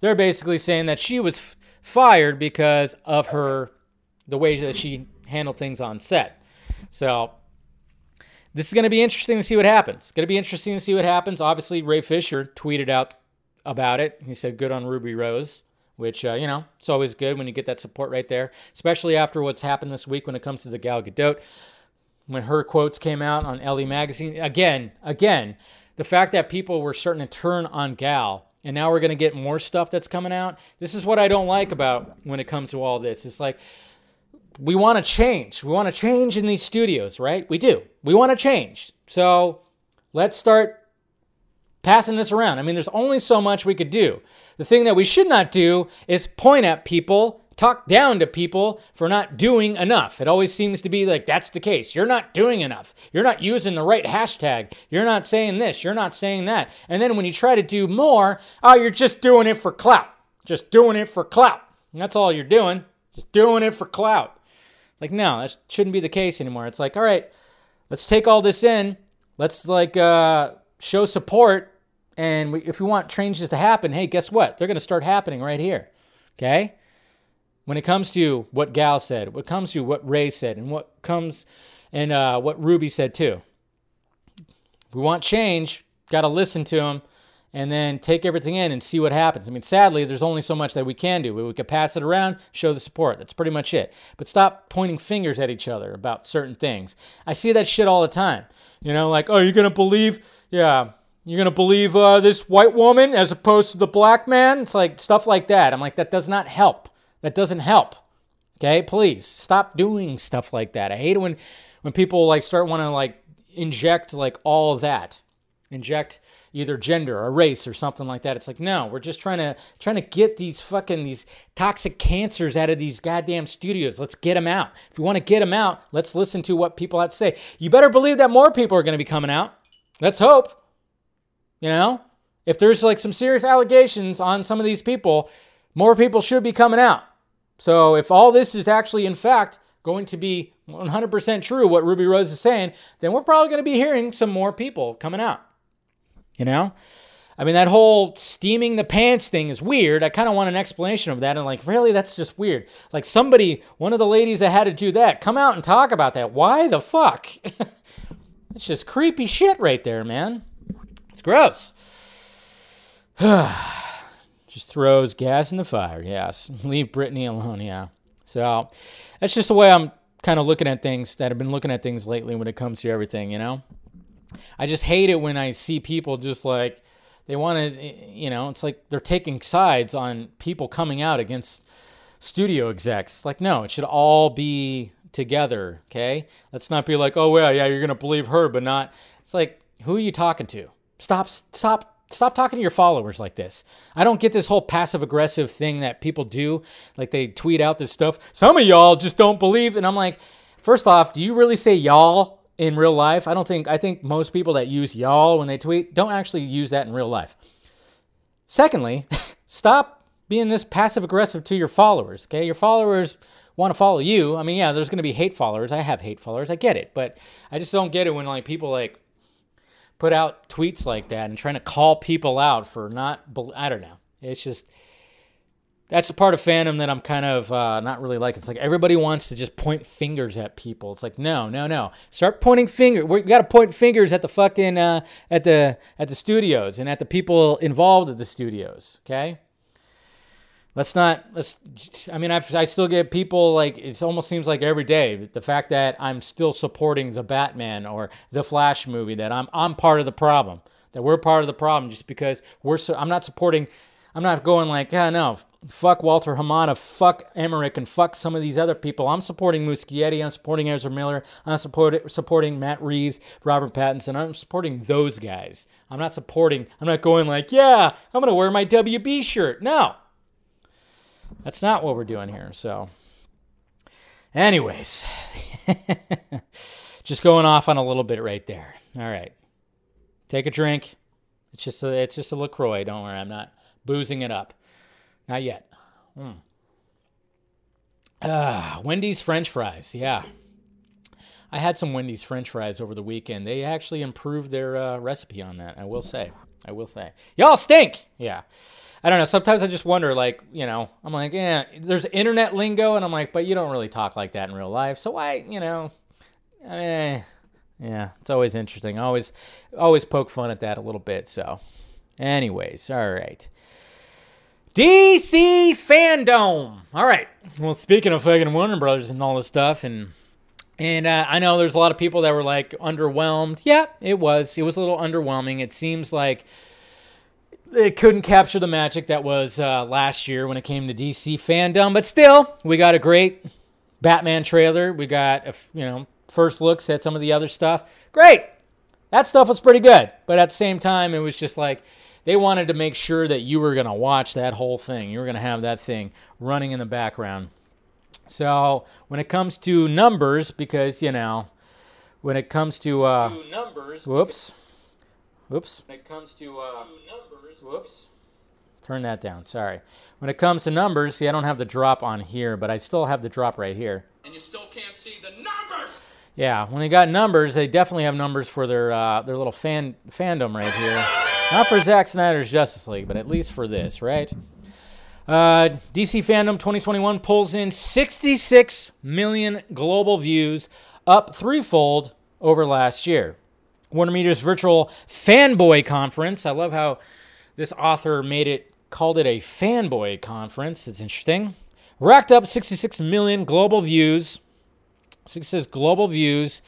B: they're basically saying that she was f- fired because of her the way that she handled things on set. So this is going to be interesting to see what happens. It's going to be interesting to see what happens. Obviously, Ray Fisher tweeted out about it. He said, "Good on Ruby Rose." Which uh, you know, it's always good when you get that support right there, especially after what's happened this week when it comes to the Gal Gadot when her quotes came out on Elle magazine. Again, again, the fact that people were starting to turn on Gal, and now we're going to get more stuff that's coming out. This is what I don't like about when it comes to all this. It's like we want to change. We want to change in these studios, right? We do. We want to change. So let's start passing this around. I mean, there's only so much we could do. The thing that we should not do is point at people talk down to people for not doing enough. It always seems to be like that's the case. You're not doing enough. You're not using the right hashtag. You're not saying this. You're not saying that. And then when you try to do more, oh, you're just doing it for clout. Just doing it for clout. that's all you're doing. Just doing it for clout. Like, no, that shouldn't be the case anymore. It's like, all right, let's take all this in. Let's like uh, show support. And we, if we want changes to happen, hey, guess what? They're going to start happening right here. Okay? When it comes to what Gal said, what comes to what Ray said, and what comes and uh, what Ruby said too. We want change, got to listen to them, and then take everything in and see what happens. I mean, sadly, there's only so much that we can do. We could pass it around, show the support. That's pretty much it. But stop pointing fingers at each other about certain things. I see that shit all the time. You know, like, oh, you're gonna believe, yeah, you're gonna believe uh, this white woman as opposed to the black man. It's like stuff like that. I'm like, that does not help. That doesn't help. Okay, please stop doing stuff like that. I hate it when when people like start want to like inject like all that, inject either gender or race or something like that. It's like no, we're just trying to trying to get these fucking these toxic cancers out of these goddamn studios. Let's get them out. If we want to get them out, let's listen to what people have to say. You better believe that more people are going to be coming out. Let's hope. You know, if there's like some serious allegations on some of these people, more people should be coming out. So if all this is actually, in fact, going to be 100% true, what Ruby Rose is saying, then we're probably going to be hearing some more people coming out. You know? I mean, that whole steaming the pants thing is weird. I kind of want an explanation of that. And, like, really, that's just weird. Like, somebody, one of the ladies that had to do that, come out and talk about that. Why the fuck? <laughs> it's just creepy shit right there, man. It's gross. <sighs> <sighs> Just throws gas in the fire. Yes. <laughs> Leave Britney alone. Yeah. So that's just the way I'm kind of looking at things that I've been looking at things lately when it comes to everything, you know? I just hate it when I see people just like they want to, you know, it's like they're taking sides on people coming out against studio execs. Like, no, it should all be together, okay? Let's not be like, oh, well, yeah, you're going to believe her, but not. It's like, who are you talking to? Stop, stop stop talking to your followers like this. I don't get this whole passive aggressive thing that people do. Like they tweet out this stuff. Some of y'all just don't believe. And I'm like, first off, do you really say y'all in real life? I don't think, I think most people that use y'all when they tweet don't actually use that in real life. Secondly, <laughs> stop being this passive aggressive to your followers. Okay. Your followers want to follow you. I mean, yeah, there's going to be hate followers. I have hate followers. I get it. But I just don't get it when like people like, put out tweets like that and trying to call people out for not, I don't know. It's just, that's the part of fandom that I'm kind of uh, not really like. It's like everybody wants to just point fingers at people. It's like no, no, no. Start pointing fingers. We got to point fingers at the fucking uh, at the at the studios and at the people involved at the studios. Okay. Let's not let's i mean I've, i still get people like it almost seems like every day the fact that i'm still supporting the batman or the flash movie that i'm i'm part of the problem that we're part of the problem just because we're so i'm not supporting i'm not going like yeah no fuck walter hamada fuck emmerich and fuck some of these other people. I'm supporting muschietti i'm supporting ezra miller i'm support, supporting matt reeves robert pattinson i'm supporting those guys. I'm not supporting i'm not going like yeah i'm gonna wear my wb shirt. No that's not what we're doing here. So, anyways, <laughs> just going off on a little bit right there. All right, take a drink. It's just a, it's just a Lacroix. Don't worry, I'm not boozing it up. Not yet. Mm. Wendy's French fries. Yeah. I had some Wendy's French fries over the weekend. They actually improved their uh, recipe on that. I will say. I will say. Y'all stink. Yeah. I don't know. Sometimes I just wonder, like, you know, I'm like, yeah, there's internet lingo, and I'm like, but you don't really talk like that in real life. So why, you know, eh, yeah, it's always interesting. I always, always poke fun at that a little bit. So, anyways, all right. DC Fandome. All right. Well, speaking of fucking Warner Brothers and all this stuff, and and uh, I know there's a lot of people that were like underwhelmed. Yeah, it was. It was a little underwhelming. It seems like it couldn't capture the magic that was uh, last year when it came to DC Fandome, but still, we got a great Batman trailer. We got a, you know first looks at some of the other stuff. Great, that stuff was pretty good, but at the same time, it was just like they wanted to make sure that you were gonna watch that whole thing. You were gonna have that thing running in the background. So when it comes to numbers, because you know, when it comes to, uh, to numbers, whoops, whoops. When it comes to uh, Whoops. Turn that down. Sorry. When it comes to numbers, see, I don't have the drop on here, but I still have the drop right here.
A: And you still can't see the numbers.
B: Yeah, when they got numbers, they definitely have numbers for their uh, their little fan fandom right here. Not for Zack Snyder's Justice League, but at least for this, right? Uh, DC Fandome 2021 pulls in 66 million global views, up threefold over last year. Warner Media's virtual fanboy conference. I love how this author made it, called it a fanboy conference. It's interesting. Racked up 66 million global views. 66 global views,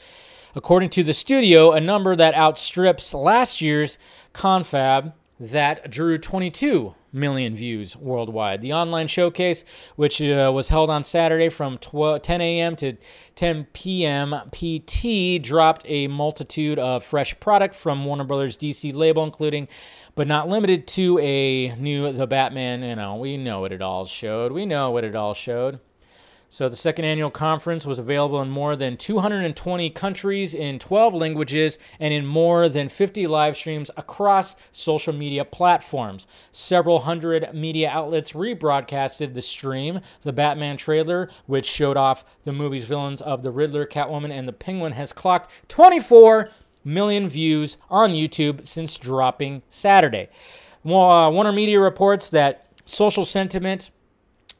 B: according to the studio, a number that outstrips last year's confab that drew 22 million views worldwide. The online showcase, which uh, was held on Saturday from 12, 10 a.m. to 10 p.m. PT, dropped a multitude of fresh product from Warner Brothers DC label, including but not limited to a new The Batman. You know, we know what it all showed. We know what it all showed. So the second annual conference was available in more than 220 countries in 12 languages and in more than 50 live streams across social media platforms. Several hundred media outlets rebroadcasted the stream. The Batman trailer, which showed off the movie's villains of the Riddler, Catwoman, and the Penguin, has clocked 24 million views on YouTube since dropping Saturday. Warner Media reports that social sentiment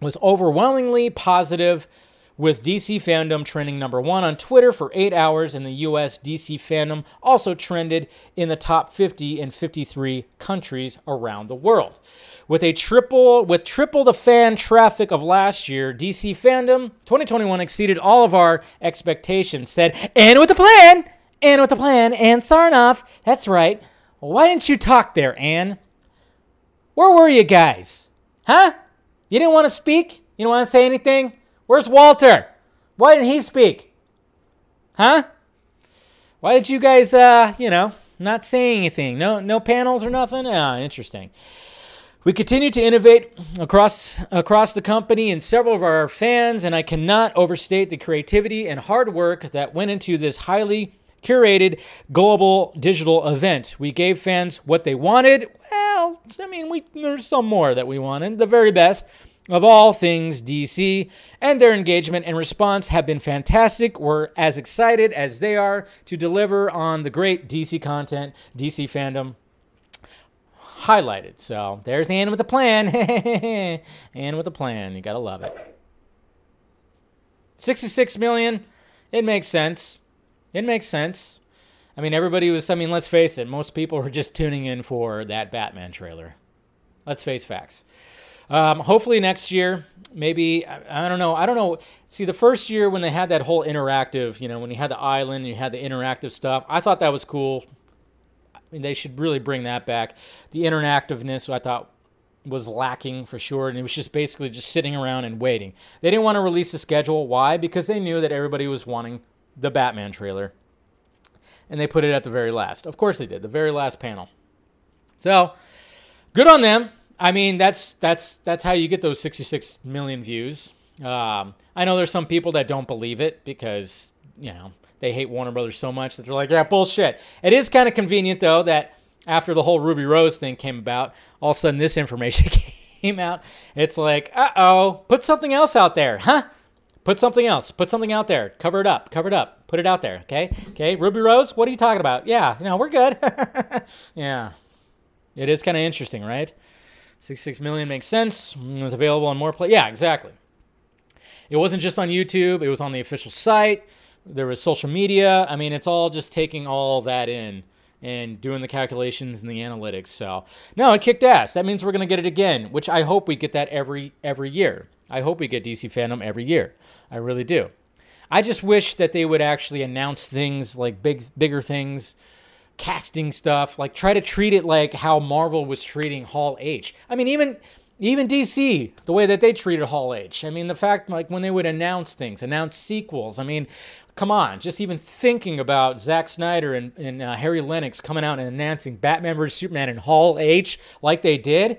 B: was overwhelmingly positive with DC Fandome trending number one on Twitter for eight hours in the US. DC Fandome also trended in the top 50 in 53 countries around the world. With a triple with triple the fan traffic of last year, DC Fandome 2021 exceeded all of our expectations. Said, Ann with the plan, Ann with the plan, Ann Sarnoff. That's right. Why didn't you talk there, Anne? Where were you guys? Huh? You didn't want to speak? You didn't want to say anything? Where's Walter? Why didn't he speak? Huh? Why did you guys, uh, you know, not say anything? No, no panels or nothing? Ah, interesting. We continue to innovate across across the company and several of our fans, and I cannot overstate the creativity and hard work that went into this highly curated global digital event. We gave fans what they wanted. Well, I mean, we there's some more that we wanted. The very best of all things DC, and their engagement and response have been fantastic. We're as excited as they are to deliver on the great DC content, DC Fandome highlighted. So there's Ann with the plan. <laughs> Ann with the plan. You gotta love it. 66 million. It makes sense. It makes sense. I mean, everybody was, I mean, let's face it, most people were just tuning in for that Batman trailer. Let's face facts. Um, hopefully next year, maybe I, I don't know. I don't know. See, the first year when they had that whole interactive, you know, when you had the island, and you had the interactive stuff. I thought that was cool. I mean, they should really bring that back. The interactiveness, I thought was lacking for sure, and it was just basically just sitting around and waiting. They didn't want to release the schedule. Why? Because they knew that everybody was wanting the Batman trailer, and they put it at the very last. Of course, they did the very last panel. So, good on them. I mean, that's that's that's how you get those 66 million views. Um, I know there's some people that don't believe it because you know they hate Warner Brothers so much that they're like, yeah, bullshit. It is kind of convenient though that after the whole Ruby Rose thing came about, all of a sudden this <laughs> information came out. It's like, uh oh, put something else out there, huh? Put something else. Put something out there. Cover it up. Cover it up. Put it out there. Okay. Okay. Ruby Rose, what are you talking about? Yeah. Know, we're good. <laughs> yeah. It is kind of interesting, right? 66 million makes sense. Mm, it was available on more play. Yeah, exactly. It wasn't just on YouTube, it was on the official site. There was social media. I mean, it's all just taking all that in and doing the calculations and the analytics. So, no, it kicked ass. That means we're going to get it again, which I hope we get that every every year. I hope we get DC Fandome every year. I really do. I just wish that they would actually announce things like big bigger things, casting stuff, like try to treat it like how Marvel was treating Hall H. I mean, even even DC, the way that they treated Hall H. I mean, the fact like when they would announce things, announce sequels. I mean, come on, just even thinking about Zack Snyder and, and uh, Harry Lennix coming out and announcing Batman vs Superman and Hall H like they did.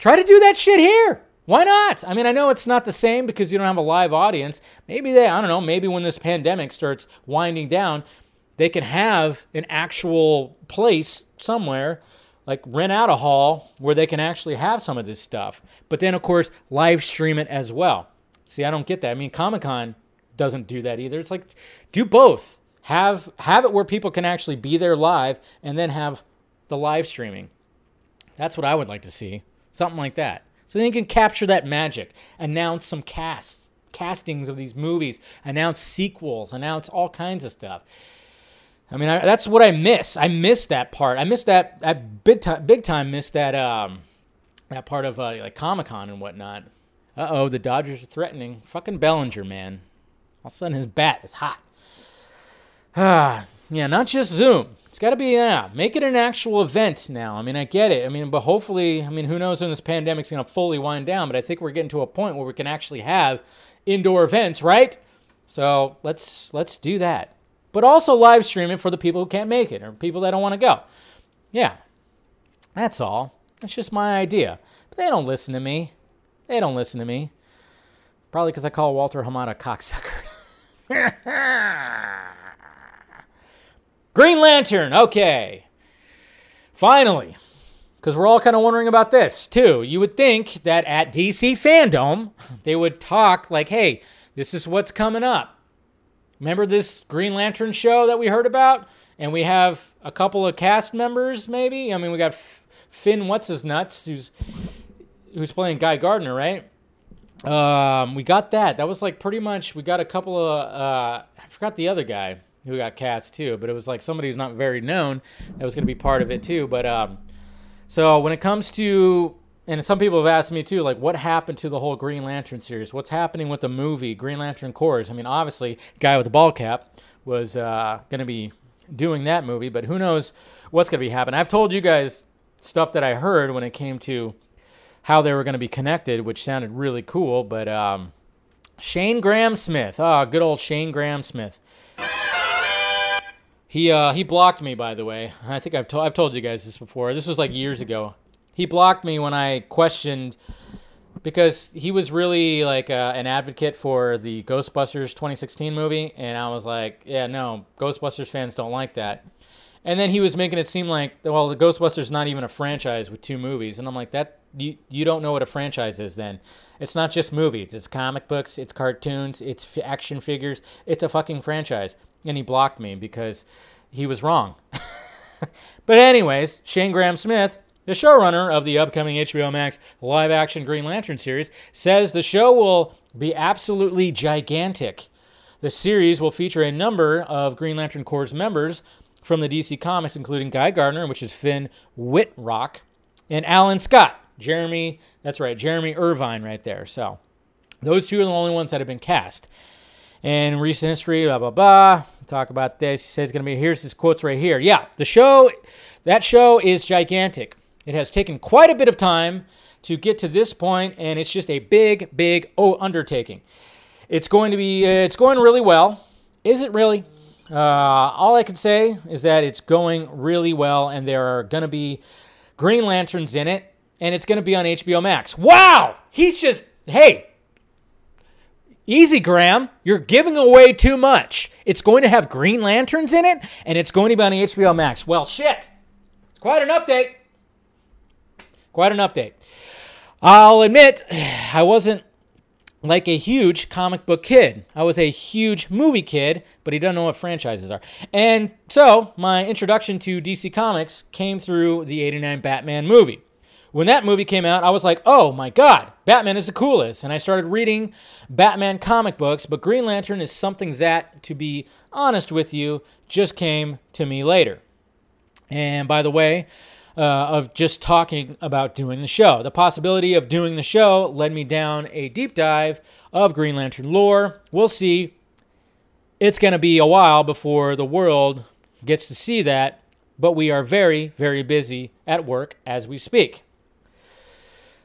B: Try to do that shit here. Why not? I mean, I know it's not the same because you don't have a live audience. Maybe they, I don't know, maybe when this pandemic starts winding down, they can have an actual place somewhere, like rent out a hall where they can actually have some of this stuff. But then, of course, live stream it as well. See, I don't get that. I mean, Comic Con doesn't do that either. It's like do both. Have have it where people can actually be there live and then have the live streaming. That's what I would like to see. Something like that. So then you can capture that magic, announce some casts, castings of these movies, announce sequels, announce all kinds of stuff. I mean, I, that's what I miss. I miss that part. I miss that. I big time, big time miss that. Um, that part of uh, like Comic Con and whatnot. Uh oh, the Dodgers are threatening. Fucking Bellinger, man. All of a sudden, his bat is hot. <sighs> Ah, yeah, not just Zoom. It's got to be, yeah, make it an actual event now. I mean, I get it. I mean, but hopefully, I mean, who knows when this pandemic's going to fully wind down, but I think we're getting to a point where we can actually have indoor events, right? So let's let's do that. But also live stream it for the people who can't make it or people that don't want to go. Yeah. That's all. That's just my idea. But they don't listen to me. They don't listen to me. Probably because I call Walter Hamada cocksucker. <laughs> Green Lantern, okay. Finally, because we're all kind of wondering about this too. You would think that at DC Fandome, <laughs> they would talk like, hey, this is what's coming up. Remember this Green Lantern show that we heard about? And we have a couple of cast members, maybe? I mean, we got Finn What's His Nuts, who's who's playing Guy Gardner, right? Um, we got that. That was like pretty much. We got a couple of. Uh, I forgot the other guy who got cast too, but it was like somebody who's not very known that was going to be part of it too. But um, so when it comes to, and some people have asked me too, like what happened to the whole Green Lantern series? What's happening with the movie Green Lantern Corps? I mean, obviously, guy with the ball cap was uh, going to be doing that movie, but who knows what's going to be happening? I've told you guys stuff that I heard when it came to how they were going to be connected, which sounded really cool. But um, Shane Grahame-Smith, ah, oh, good old Shane Grahame-Smith. He uh, he blocked me, by the way. I think I've told I've told you guys this before. This was like years ago. He blocked me when I questioned because he was really like uh, an advocate for the Ghostbusters 2016 movie, and I was like, yeah, no, Ghostbusters fans don't like that. And then he was making it seem like, well, the Ghostbusters not even a franchise with two movies, and I'm like, that you you don't know what a franchise is. Then it's not just movies; it's comic books, it's cartoons, it's f- action figures. It's a fucking franchise. And he blocked me because he was wrong. <laughs> but anyways, Shane Grahame-Smith, the showrunner of the upcoming HBO Max live-action Green Lantern series, says the show will be absolutely gigantic. The series will feature a number of Green Lantern Corps members from the DC Comics, including Guy Gardner, which is Finn Wittrock, and Alan Scott, Jeremy, that's right, Jeremy Irvine right there. So those two are the only ones that have been cast. And recent history, blah blah blah. Talk about this. He says it's gonna be here's his quotes right here. Yeah, the show, that show is gigantic. It has taken quite a bit of time to get to this point, and it's just a big, big oh, undertaking. It's going to be, uh, it's going really well. Is it really? Uh, all I can say is that it's going really well, and there are going to be Green Lanterns in it, and it's going to be on HBO Max. Wow! He's just, hey, easy, Graham. You're giving away too much. It's going to have Green Lanterns in it, and it's going to be on HBO Max. Well, shit. It's quite an update. Quite an update. I'll admit, <sighs> I wasn't like a huge comic book kid. I was a huge movie kid, but he doesn't know what franchises are. And so my introduction to DC Comics came through the 89 Batman movie. When that movie came out, I was like, oh my God, Batman is the coolest. And I started reading Batman comic books, but Green Lantern is something that, to be honest with you, just came to me later. And by the way, uh, of just talking about doing the show. The possibility of doing the show led me down a deep dive of Green Lantern lore. We'll see. It's going to be a while before the world gets to see that, but we are very, very busy at work as we speak.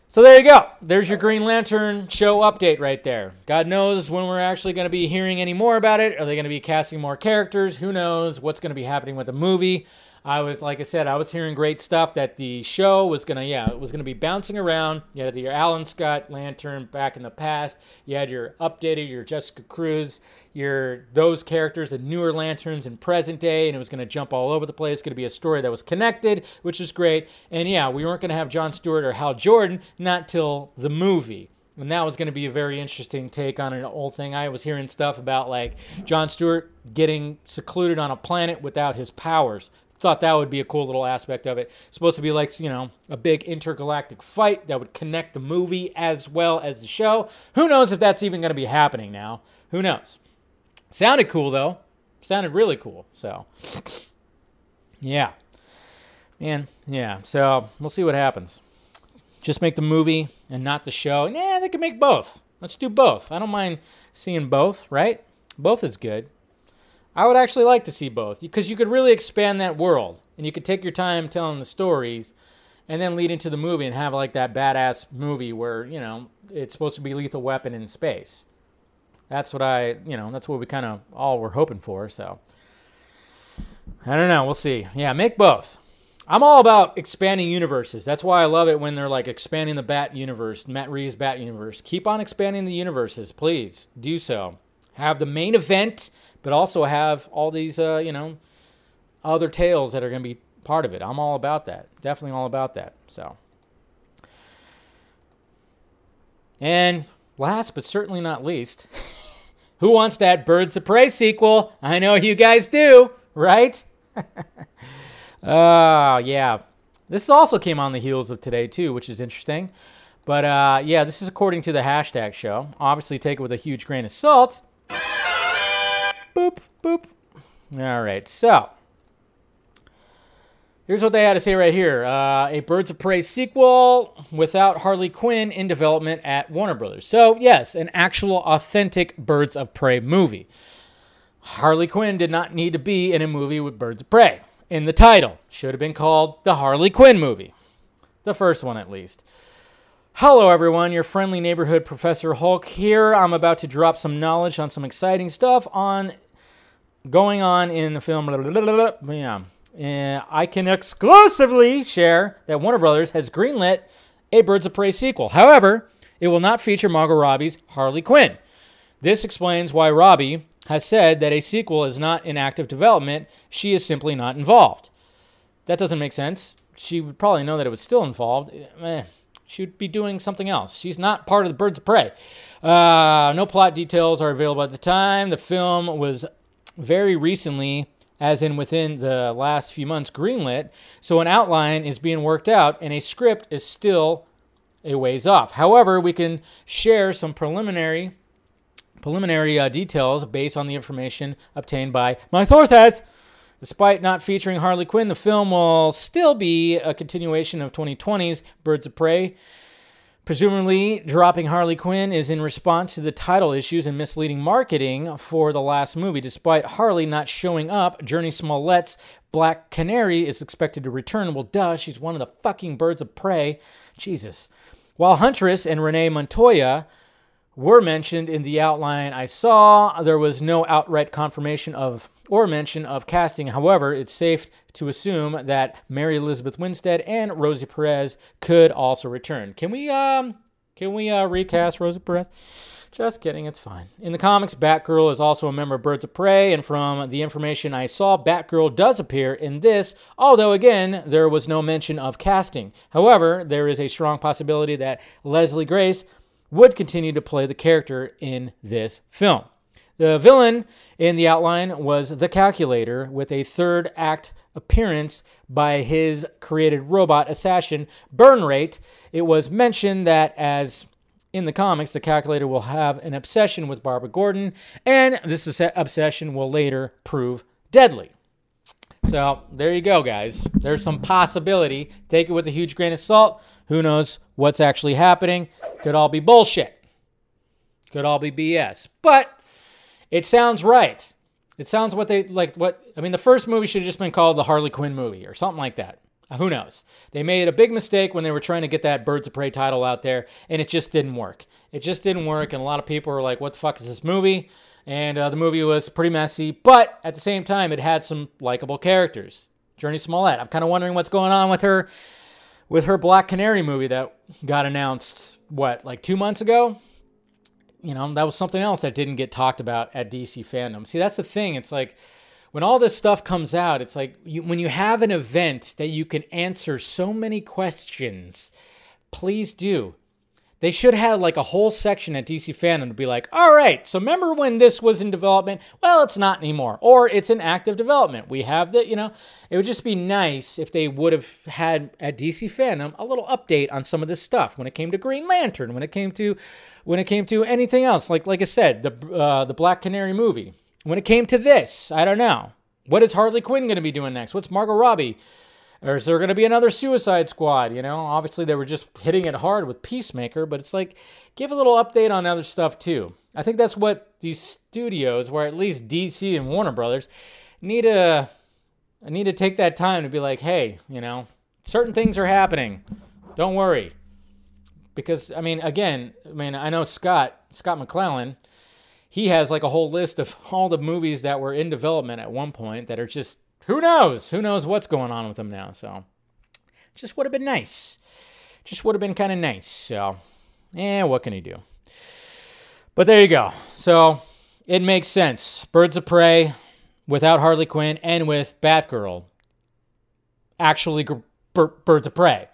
B: So there you go. There's your Green Lantern show update right there. God knows when we're actually going to be hearing any more about it. Are they going to be casting more characters? Who knows what's going to be happening with the movie? I was like I said, I was hearing great stuff that the show was gonna, yeah, it was gonna be bouncing around. You had your Alan Scott Lantern back in the past. You had your updated, your Jessica Cruz, your those characters, the newer lanterns in present day, and it was gonna jump all over the place. It's gonna be a story that was connected, which is great. And yeah, we weren't gonna have John Stewart or Hal Jordan not till the movie. And that was going to be a very interesting take on an old thing. I was hearing stuff about like John Stewart getting secluded on a planet without his powers thought that would be a cool little aspect of it. It's supposed to be like, you know, a big intergalactic fight that would connect the movie as well as the show. Who knows if that's even going to be happening now? Who knows? Sounded cool though. Sounded really cool. So, yeah. Man, yeah. So, we'll see what happens. Just make the movie and not the show. Yeah, they can make both. Let's do both. I don't mind seeing both, right? Both is good. I would actually like to see both because you could really expand that world and you could take your time telling the stories and then lead into the movie and have like that badass movie where, you know, it's supposed to be lethal weapon in space. That's what I, you know, that's what we kind of all were hoping for. So I don't know. We'll see. Yeah, make both. I'm all about expanding universes. That's why I love it when they're like expanding the Bat universe, Matt Reeves' Bat universe. Keep on expanding the universes, please. Do so. Have the main event but also have all these, uh, you know, other tales that are going to be part of it. I'm all about that. Definitely all about that. So, and last but certainly not least, <laughs> who wants that Birds of Prey sequel? I know you guys do, right? <laughs> Oh, uh, yeah. This also came on the heels of today, too, which is interesting. But uh, yeah, this is according to the hashtag show. Obviously, take it with a huge grain of salt. Boop, boop. All right, so here's what they had to say right here uh, a Birds of Prey sequel without Harley Quinn in development at Warner Brothers. So, yes, an actual authentic Birds of Prey movie. Harley Quinn did not need to be in a movie with Birds of Prey in the title. Should have been called the Harley Quinn movie. The first one, at least. Hello, everyone. Your friendly neighborhood Professor Hulk here. I'm about to drop some knowledge on some exciting stuff on going on in the film. Yeah. And I can exclusively share that Warner Brothers has greenlit a Birds of Prey sequel. However, it will not feature Margot Robbie's Harley Quinn. This explains why Robbie has said that a sequel is not in active development. She is simply not involved. That doesn't make sense. She would probably know that it was still involved. Eh, she would be doing something else. She's not part of the Birds of Prey. Uh, no plot details are available at the time. The film was very recently, as in within the last few months, greenlit. So an outline is being worked out, and a script is still a ways off. However, we can share some preliminary preliminary uh, details based on the information obtained by my sources. Despite not featuring Harley Quinn, the film will still be a continuation of 2020's Birds of Prey. Presumably, dropping Harley Quinn is in response to the title issues and misleading marketing for the last movie. Despite Harley not showing up, Jurnee Smollett's Black Canary is expected to return. Well, duh, she's one of the fucking birds of prey. Jesus. While Huntress and Renee Montoya were mentioned in the outline I saw. There was no outright confirmation of or mention of casting. However, it's safe to assume that Mary Elizabeth Winstead and Rosie Perez could also return. Can we um can we uh, recast Rosie Perez? Just kidding, it's fine. In the comics, Batgirl is also a member of Birds of Prey, and from the information I saw, Batgirl does appear in this, although again, there was no mention of casting. However, there is a strong possibility that Leslie Grace would continue to play the character in this film. The villain in the outline was the Calculator, with a third act appearance by his created robot assassin, Burn Rate. It was mentioned that as in the comics, the Calculator will have an obsession with Barbara Gordon, and this obsession will later prove deadly. So there you go, guys. There's some possibility. Take it with a huge grain of salt. Who knows what's actually happening? Could all be bullshit. Could all be BS. But it sounds right. It sounds what they like. What I mean, the first movie should have just been called the Harley Quinn movie or something like that. Uh, who knows? They made a big mistake when they were trying to get that Birds of Prey title out there, and it just didn't work. It just didn't work, and a lot of people were like, "What the fuck is this movie?" And uh, the movie was pretty messy, but at the same time, it had some likable characters. Jurnee Smollett. I'm kind of wondering what's going on with her with her Black Canary movie that got announced, what, like two months ago? You know, that was something else that didn't get talked about at DC Fandome. See, that's the thing. It's like when all this stuff comes out, it's like you, when you have an event that you can answer so many questions, please do. They should have like a whole section at DC Fandome to be like, all right, so remember when this was in development? Well, it's not anymore. Or it's in active development. We have the, you know, it would just be nice if they would have had at DC Fandome a little update on some of this stuff when it came to Green Lantern, when it came to when it came to anything else. Like like I said, the uh, the Black Canary movie. When it came to this, I don't know. What is Harley Quinn going to be doing next? What's Margot Robbie? Or is there going to be another Suicide Squad? You know, obviously they were just hitting it hard with Peacemaker, but it's like give a little update on other stuff too. I think that's what these studios, where at least DC and Warner Brothers, need to need to take that time to be like, hey, you know, certain things are happening. Don't worry, because I mean, again, I mean, I know Scott Scott McClellan. He has like a whole list of <laughs> all the movies that were in development at one point that are just who knows? Who knows what's going on with them now? So, just would have been nice. Just would have been kind of nice. So, eh, what can he do? But there you go. So, it makes sense. Birds of Prey without Harley Quinn and with Batgirl. Actually, Birds of Prey.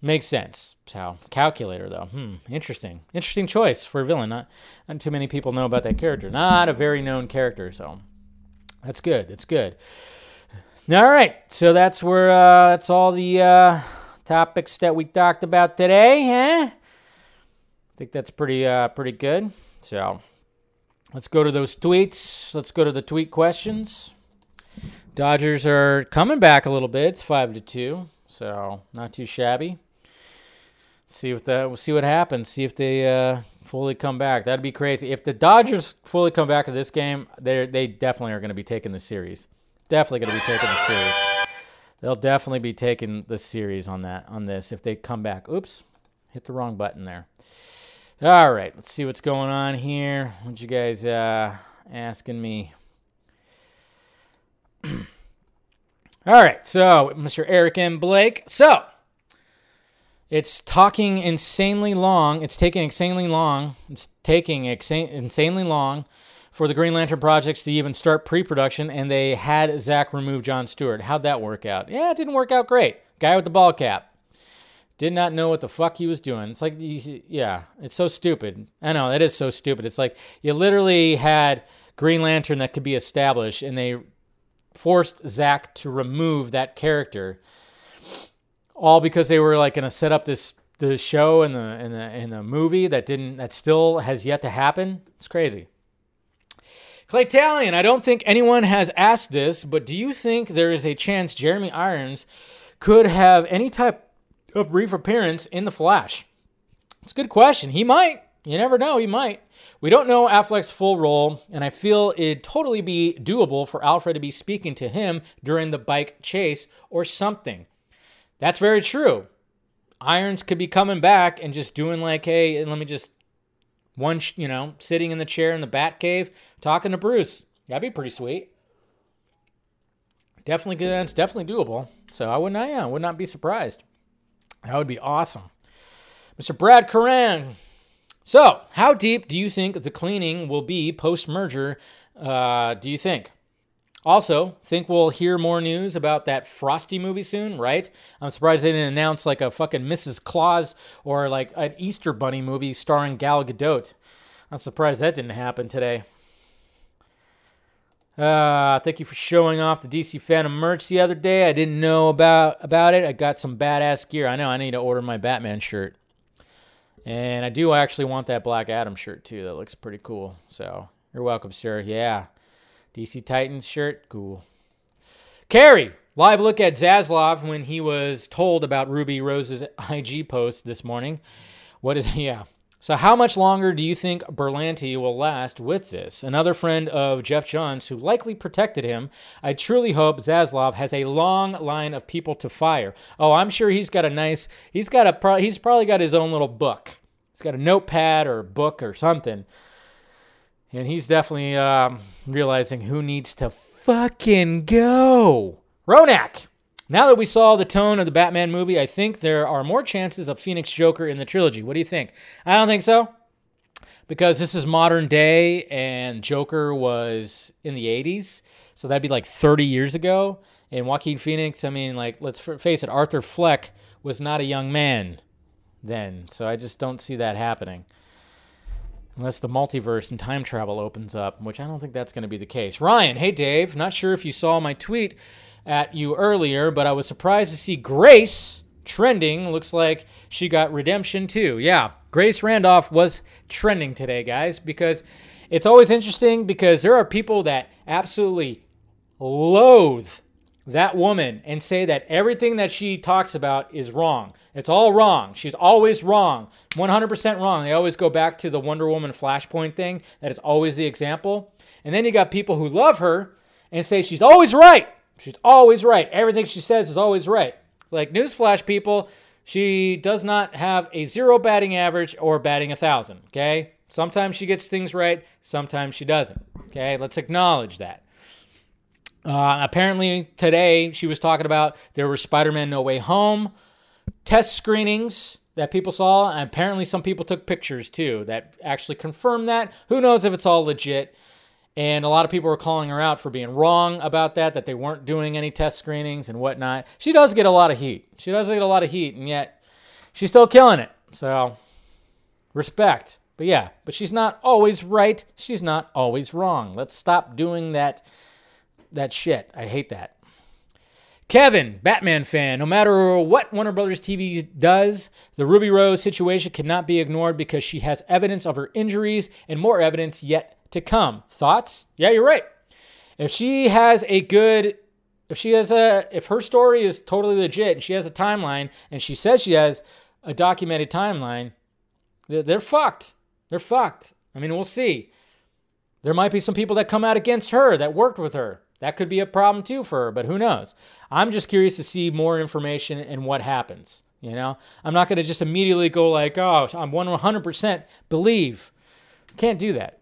B: Makes sense. So, Calculator, though. Hmm, interesting. Interesting choice for a villain. Not, not too many people know about that character. Not a very known character, so that's good. That's good. All right. So that's where uh, that's all the uh, topics that we talked about today. Huh? I think that's pretty uh, pretty good. So let's go to those tweets. Let's go to the tweet questions. Dodgers are coming back a little bit. It's five to two, so not too shabby. See what that. We'll see what happens. See if they uh, fully come back. That'd be crazy. If the Dodgers fully come back to this game, they they definitely are going to be taking the series. Definitely going to be taking the series. They'll definitely be taking the series on that on this if they come back. Oops, hit the wrong button there. All right, let's see what's going on here. What you guys uh, asking me? <clears throat> All right, so Mr. Eric M. Blake. So it's talking insanely long. It's taking insanely long. It's taking insanely long for the Green Lantern projects to even start pre-production, and they had Zack remove John Stewart. How'd that work out? Yeah, it didn't work out great. Guy with the ball cap did not know what the fuck he was doing. It's like, yeah, it's so stupid. I know it is so stupid. It's like you literally had Green Lantern that could be established, and they forced Zack to remove that character all because they were like going to set up this the show and the and the and the movie that didn't that still has yet to happen. It's crazy. Clay Talion, I don't think anyone has asked this, but do you think there is a chance Jeremy Irons could have any type of brief appearance in The Flash? It's a good question. He might. You never know. He might. We don't know Affleck's full role, and I feel it'd totally be doable for Alfred to be speaking to him during the bike chase or something. That's very true. Irons could be coming back and just doing like, hey, let me just one, you know, sitting in the chair in the Bat Cave talking to Bruce. That'd be pretty sweet. Definitely good. It's definitely doable. So I would not, yeah, would not be surprised. That would be awesome. Mr. Brad Coran. So, how deep do you think the cleaning will be post merger? Uh, do you think? Also, think we'll hear more news about that Frosty movie soon, right? I'm surprised they didn't announce like a fucking Mrs. Claus or like an Easter Bunny movie starring Gal Gadot. I'm surprised that didn't happen today. Uh, thank you for showing off the DC Fandome merch the other day. I didn't know about about it. I got some badass gear. I know I need to order my Batman shirt. And I do actually want that Black Adam shirt too. That looks pretty cool. So, you're welcome, sir. Yeah. DC Titans shirt, cool. Carrie, live look at Zaslav when he was told about Ruby Rose's <laughs> IG post this morning. What is, <laughs> yeah. So, how much longer do you think Berlanti will last with this? Another friend of Geoff Johns who likely protected him. I truly hope Zaslav has a long line of people to fire. Oh, I'm sure he's got a nice, he's got a, he's probably got his own little book. He's got a notepad or a book or something and he's definitely um, realizing who needs to fucking go. Ronak. Now that we saw the tone of the Batman movie, I think there are more chances of Phoenix Joker in the trilogy. What do you think? I don't think so. Because this is modern day and Joker was in the 80s. So that'd be like 30 years ago. And Joaquin Phoenix, I mean, like, let's face it, Arthur Fleck was not a young man then. So I just don't see that happening unless the multiverse and time travel opens up, which I don't think that's going to be the case. Ryan, hey Dave, not sure if you saw my tweet at you earlier, but I was surprised to see Grace trending. Looks like she got redemption too. Yeah, Grace Randolph was trending today, guys, because it's always interesting because there are people that absolutely loathe that woman and say that everything that she talks about is wrong. It's all wrong. She's always wrong. 100% wrong. They always go back to the Wonder Woman Flashpoint thing. That is always the example. And then you got people who love her and say she's always right. She's always right. Everything she says is always right. Like newsflash, people. She does not have a zero batting average or batting a thousand. Okay. Sometimes she gets things right. Sometimes she doesn't. Okay. Let's acknowledge that. Uh, apparently today she was talking about there were Spider-Man No Way Home test screenings that people saw, and apparently some people took pictures too that actually confirmed that. Who knows if it's all legit? And a lot of people were calling her out for being wrong about that, that they weren't doing any test screenings and whatnot. She does get a lot of heat. She does get a lot of heat, and yet she's still killing it. So, respect. But yeah, but she's not always right. She's not always wrong. Let's stop doing that that shit. I hate that. Kevin, Batman fan, no matter what Warner Brothers TV does, the Ruby Rose situation cannot be ignored because she has evidence of her injuries and more evidence yet to come. Thoughts? Yeah, you're right. If she has a good if she has a if her story is totally legit and she has a timeline and she says she has a documented timeline, they're, they're fucked. They're fucked. I mean, we'll see. There might be some people that come out against her that worked with her. That could be a problem too for her, but who knows? I'm just curious to see more information and what happens. You know, I'm not going to just immediately go like, oh, I'm 100% believe. Can't do that.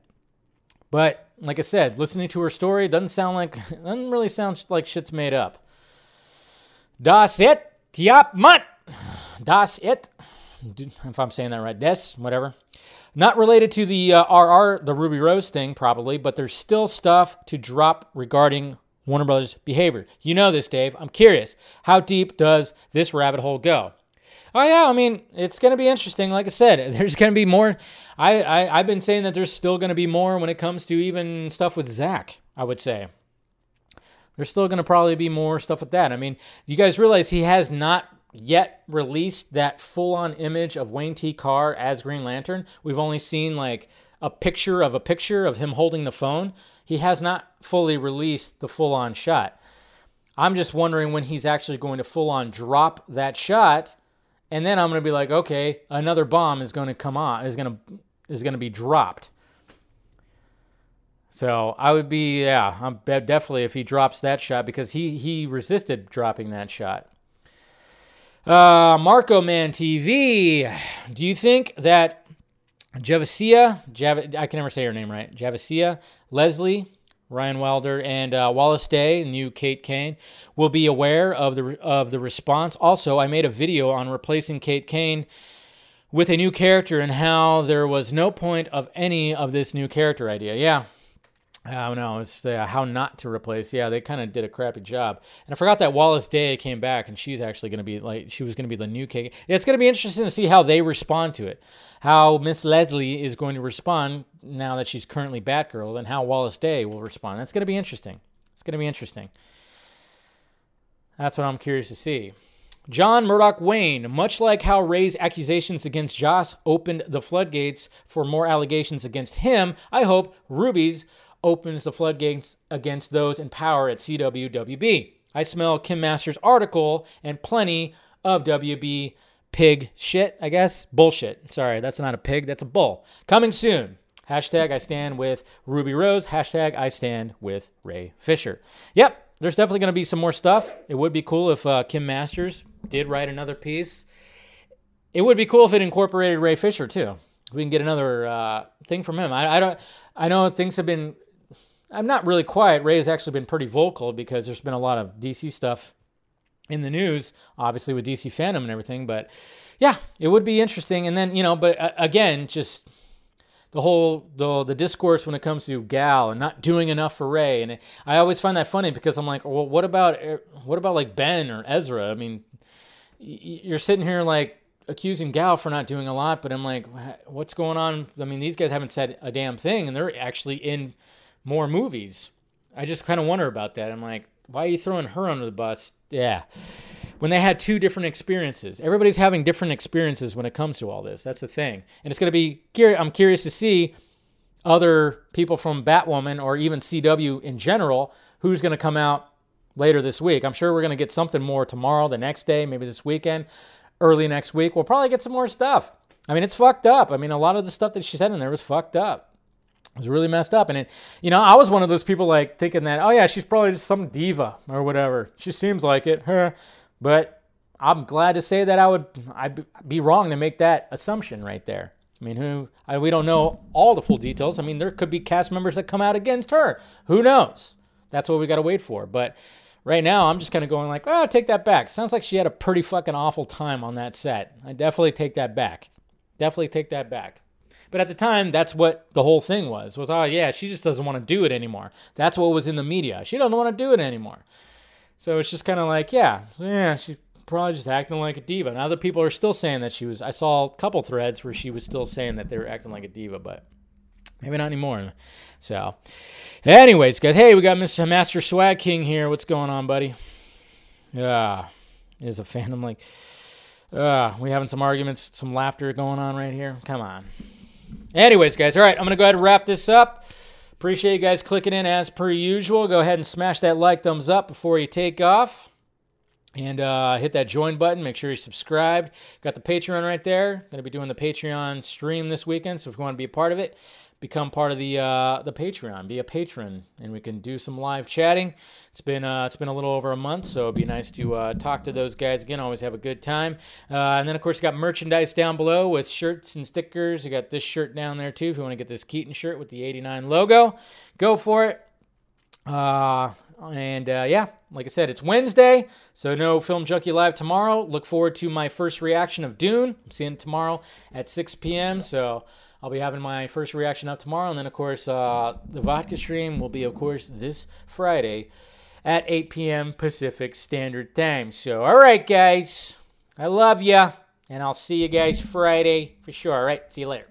B: But like I said, listening to her story doesn't sound like, <laughs> doesn't really sound like shit's made up. Das it, tiap mat. Das it. If I'm saying that right, des, whatever. Not related to the uh, RR, the Ruby Rose thing, probably, but there's still stuff to drop regarding Warner Brothers behavior. You know this, Dave. I'm curious. How deep does this rabbit hole go? Oh yeah, I mean it's going to be interesting. Like I said, <laughs> there's going to be more. I, I I've been saying that there's still going to be more when it comes to even stuff with Zack. I would say there's still going to probably be more stuff with that. I mean, you guys realize he has not yet released that full on image of Wayne T. Carr as Green Lantern. We've only seen like a picture of a picture of him holding the phone. He has not fully released the full on shot. I'm just wondering when he's actually going to full on drop that shot. And then I'm going to be like, okay, another bomb is going to come on, is going to is going to be dropped. So I would be, yeah, I'm definitely if he drops that shot because he he resisted dropping that shot. Uh, Marco Man TV, do you think that Javicia, Jav- I can never say her name right, Javicia, Leslie, Ryan Wilder, and uh, Wallis Day, new Kate Kane, will be aware of the of the response. Also, I made a video on replacing Kate Kane with a new character and how there was no point of any of this new character idea. Yeah, I don't know. It's uh, how not to replace. Yeah, they kind of did a crappy job. And I forgot that Wallis Day came back, and she's actually going to be like she was going to be the new cake. It's going to be interesting to see how they respond to it. How Miss Leslie is going to respond now that she's currently Batgirl, and how Wallis Day will respond. That's going to be interesting. It's going to be interesting. That's what I'm curious to see. John Murdoch Wayne, much like how Ray's accusations against Joss opened the floodgates for more allegations against him, I hope Ruby's opens the floodgates against those in power at CWWB. I smell Kim Masters' article and plenty of WB pig shit, I guess. Bullshit. Sorry, that's not a pig, that's a bull. Coming soon. Hashtag I stand with Ruby Rose. Hashtag I stand with Ray Fisher. Yep, there's definitely going to be some more stuff. It would be cool if uh, Kim Masters did write another piece. It would be cool if it incorporated Ray Fisher too. We can get another uh, thing from him. I, I don't. I know things have been I'm not really quiet. Ray has actually been pretty vocal because there's been a lot of DC stuff in the news, obviously with DC Fandome and everything. But yeah, it would be interesting. And then you know, but uh, again, just the whole the the discourse when it comes to Gal and not doing enough for Ray, and I always find that funny because I'm like, well, what about uh, what about like Ben or Ezra? I mean, you're sitting here like accusing Gal for not doing a lot, but I'm like, what's going on? I mean, these guys haven't said a damn thing, and they're actually in more movies. I just kind of wonder about that. I'm like, why are you throwing her under the bus? Yeah. When they had two different experiences. Everybody's having different experiences when it comes to all this. That's the thing. And it's going to be, I'm curious to see other people from Batwoman or even CW in general who's going to come out later this week. I'm sure we're going to get something more tomorrow, the next day, maybe this weekend, early next week. We'll probably get some more stuff. I mean, it's fucked up. I mean, a lot of the stuff that she said in there was fucked up. Was really messed up. And it, you know, I was one of those people like thinking that, oh yeah, she's probably just some diva or whatever. She seems like it, her. But I'm glad to say that I would I'd be wrong to make that assumption right there. I mean, who I, we don't know all the full details. I mean, there could be cast members that come out against her. Who knows? That's what we got to wait for. But right now, I'm just kind of going like, oh, take that back. Sounds like she had a pretty fucking awful time on that set. I definitely take that back. Definitely take that back. But at the time, that's what the whole thing was. Was oh yeah, she just doesn't want to do it anymore. That's what was in the media. She doesn't want to do it anymore. So it's just kind of like yeah, yeah, she's probably just acting like a diva. Now other people are still saying that she was. I saw a couple threads where she was still saying that they were acting like a diva, but maybe not anymore. So, anyways, guys, hey, we got Mr. Master Swag King here. What's going on, buddy? Yeah, is a fan. I'm like, uh, we having some arguments, some laughter going on right here. Come on. Anyways, guys, all right, I'm going to go ahead and wrap this up. Appreciate you guys clicking in as per usual. Go ahead and smash that like thumbs up before you take off. And uh, hit that join button. Make sure you're subscribed. Got the Patreon right there. Going to be doing the Patreon stream this weekend. So if you want to be a part of it, become part of the uh, the Patreon, be a patron, and we can do some live chatting. It's been uh, it's been a little over a month, so it'd be nice to uh, talk to those guys again. Always have a good time. Uh, and then of course you got merchandise down below with shirts and stickers. You got this shirt down there too. If you want to get this Keaton shirt with the '89 logo, go for it. Uh, and uh, yeah, like I said, it's Wednesday, so no Film Junkee Live tomorrow. Look forward to my first reaction of Dune. I'm seeing it tomorrow at 6 p.m. So I'll be having my first reaction up tomorrow, and then of course uh, the vodka stream will be, of course, this Friday at 8 p.m. Pacific Standard Time. So, all right, guys, I love you, and I'll see you guys Friday for sure. All right, see you later.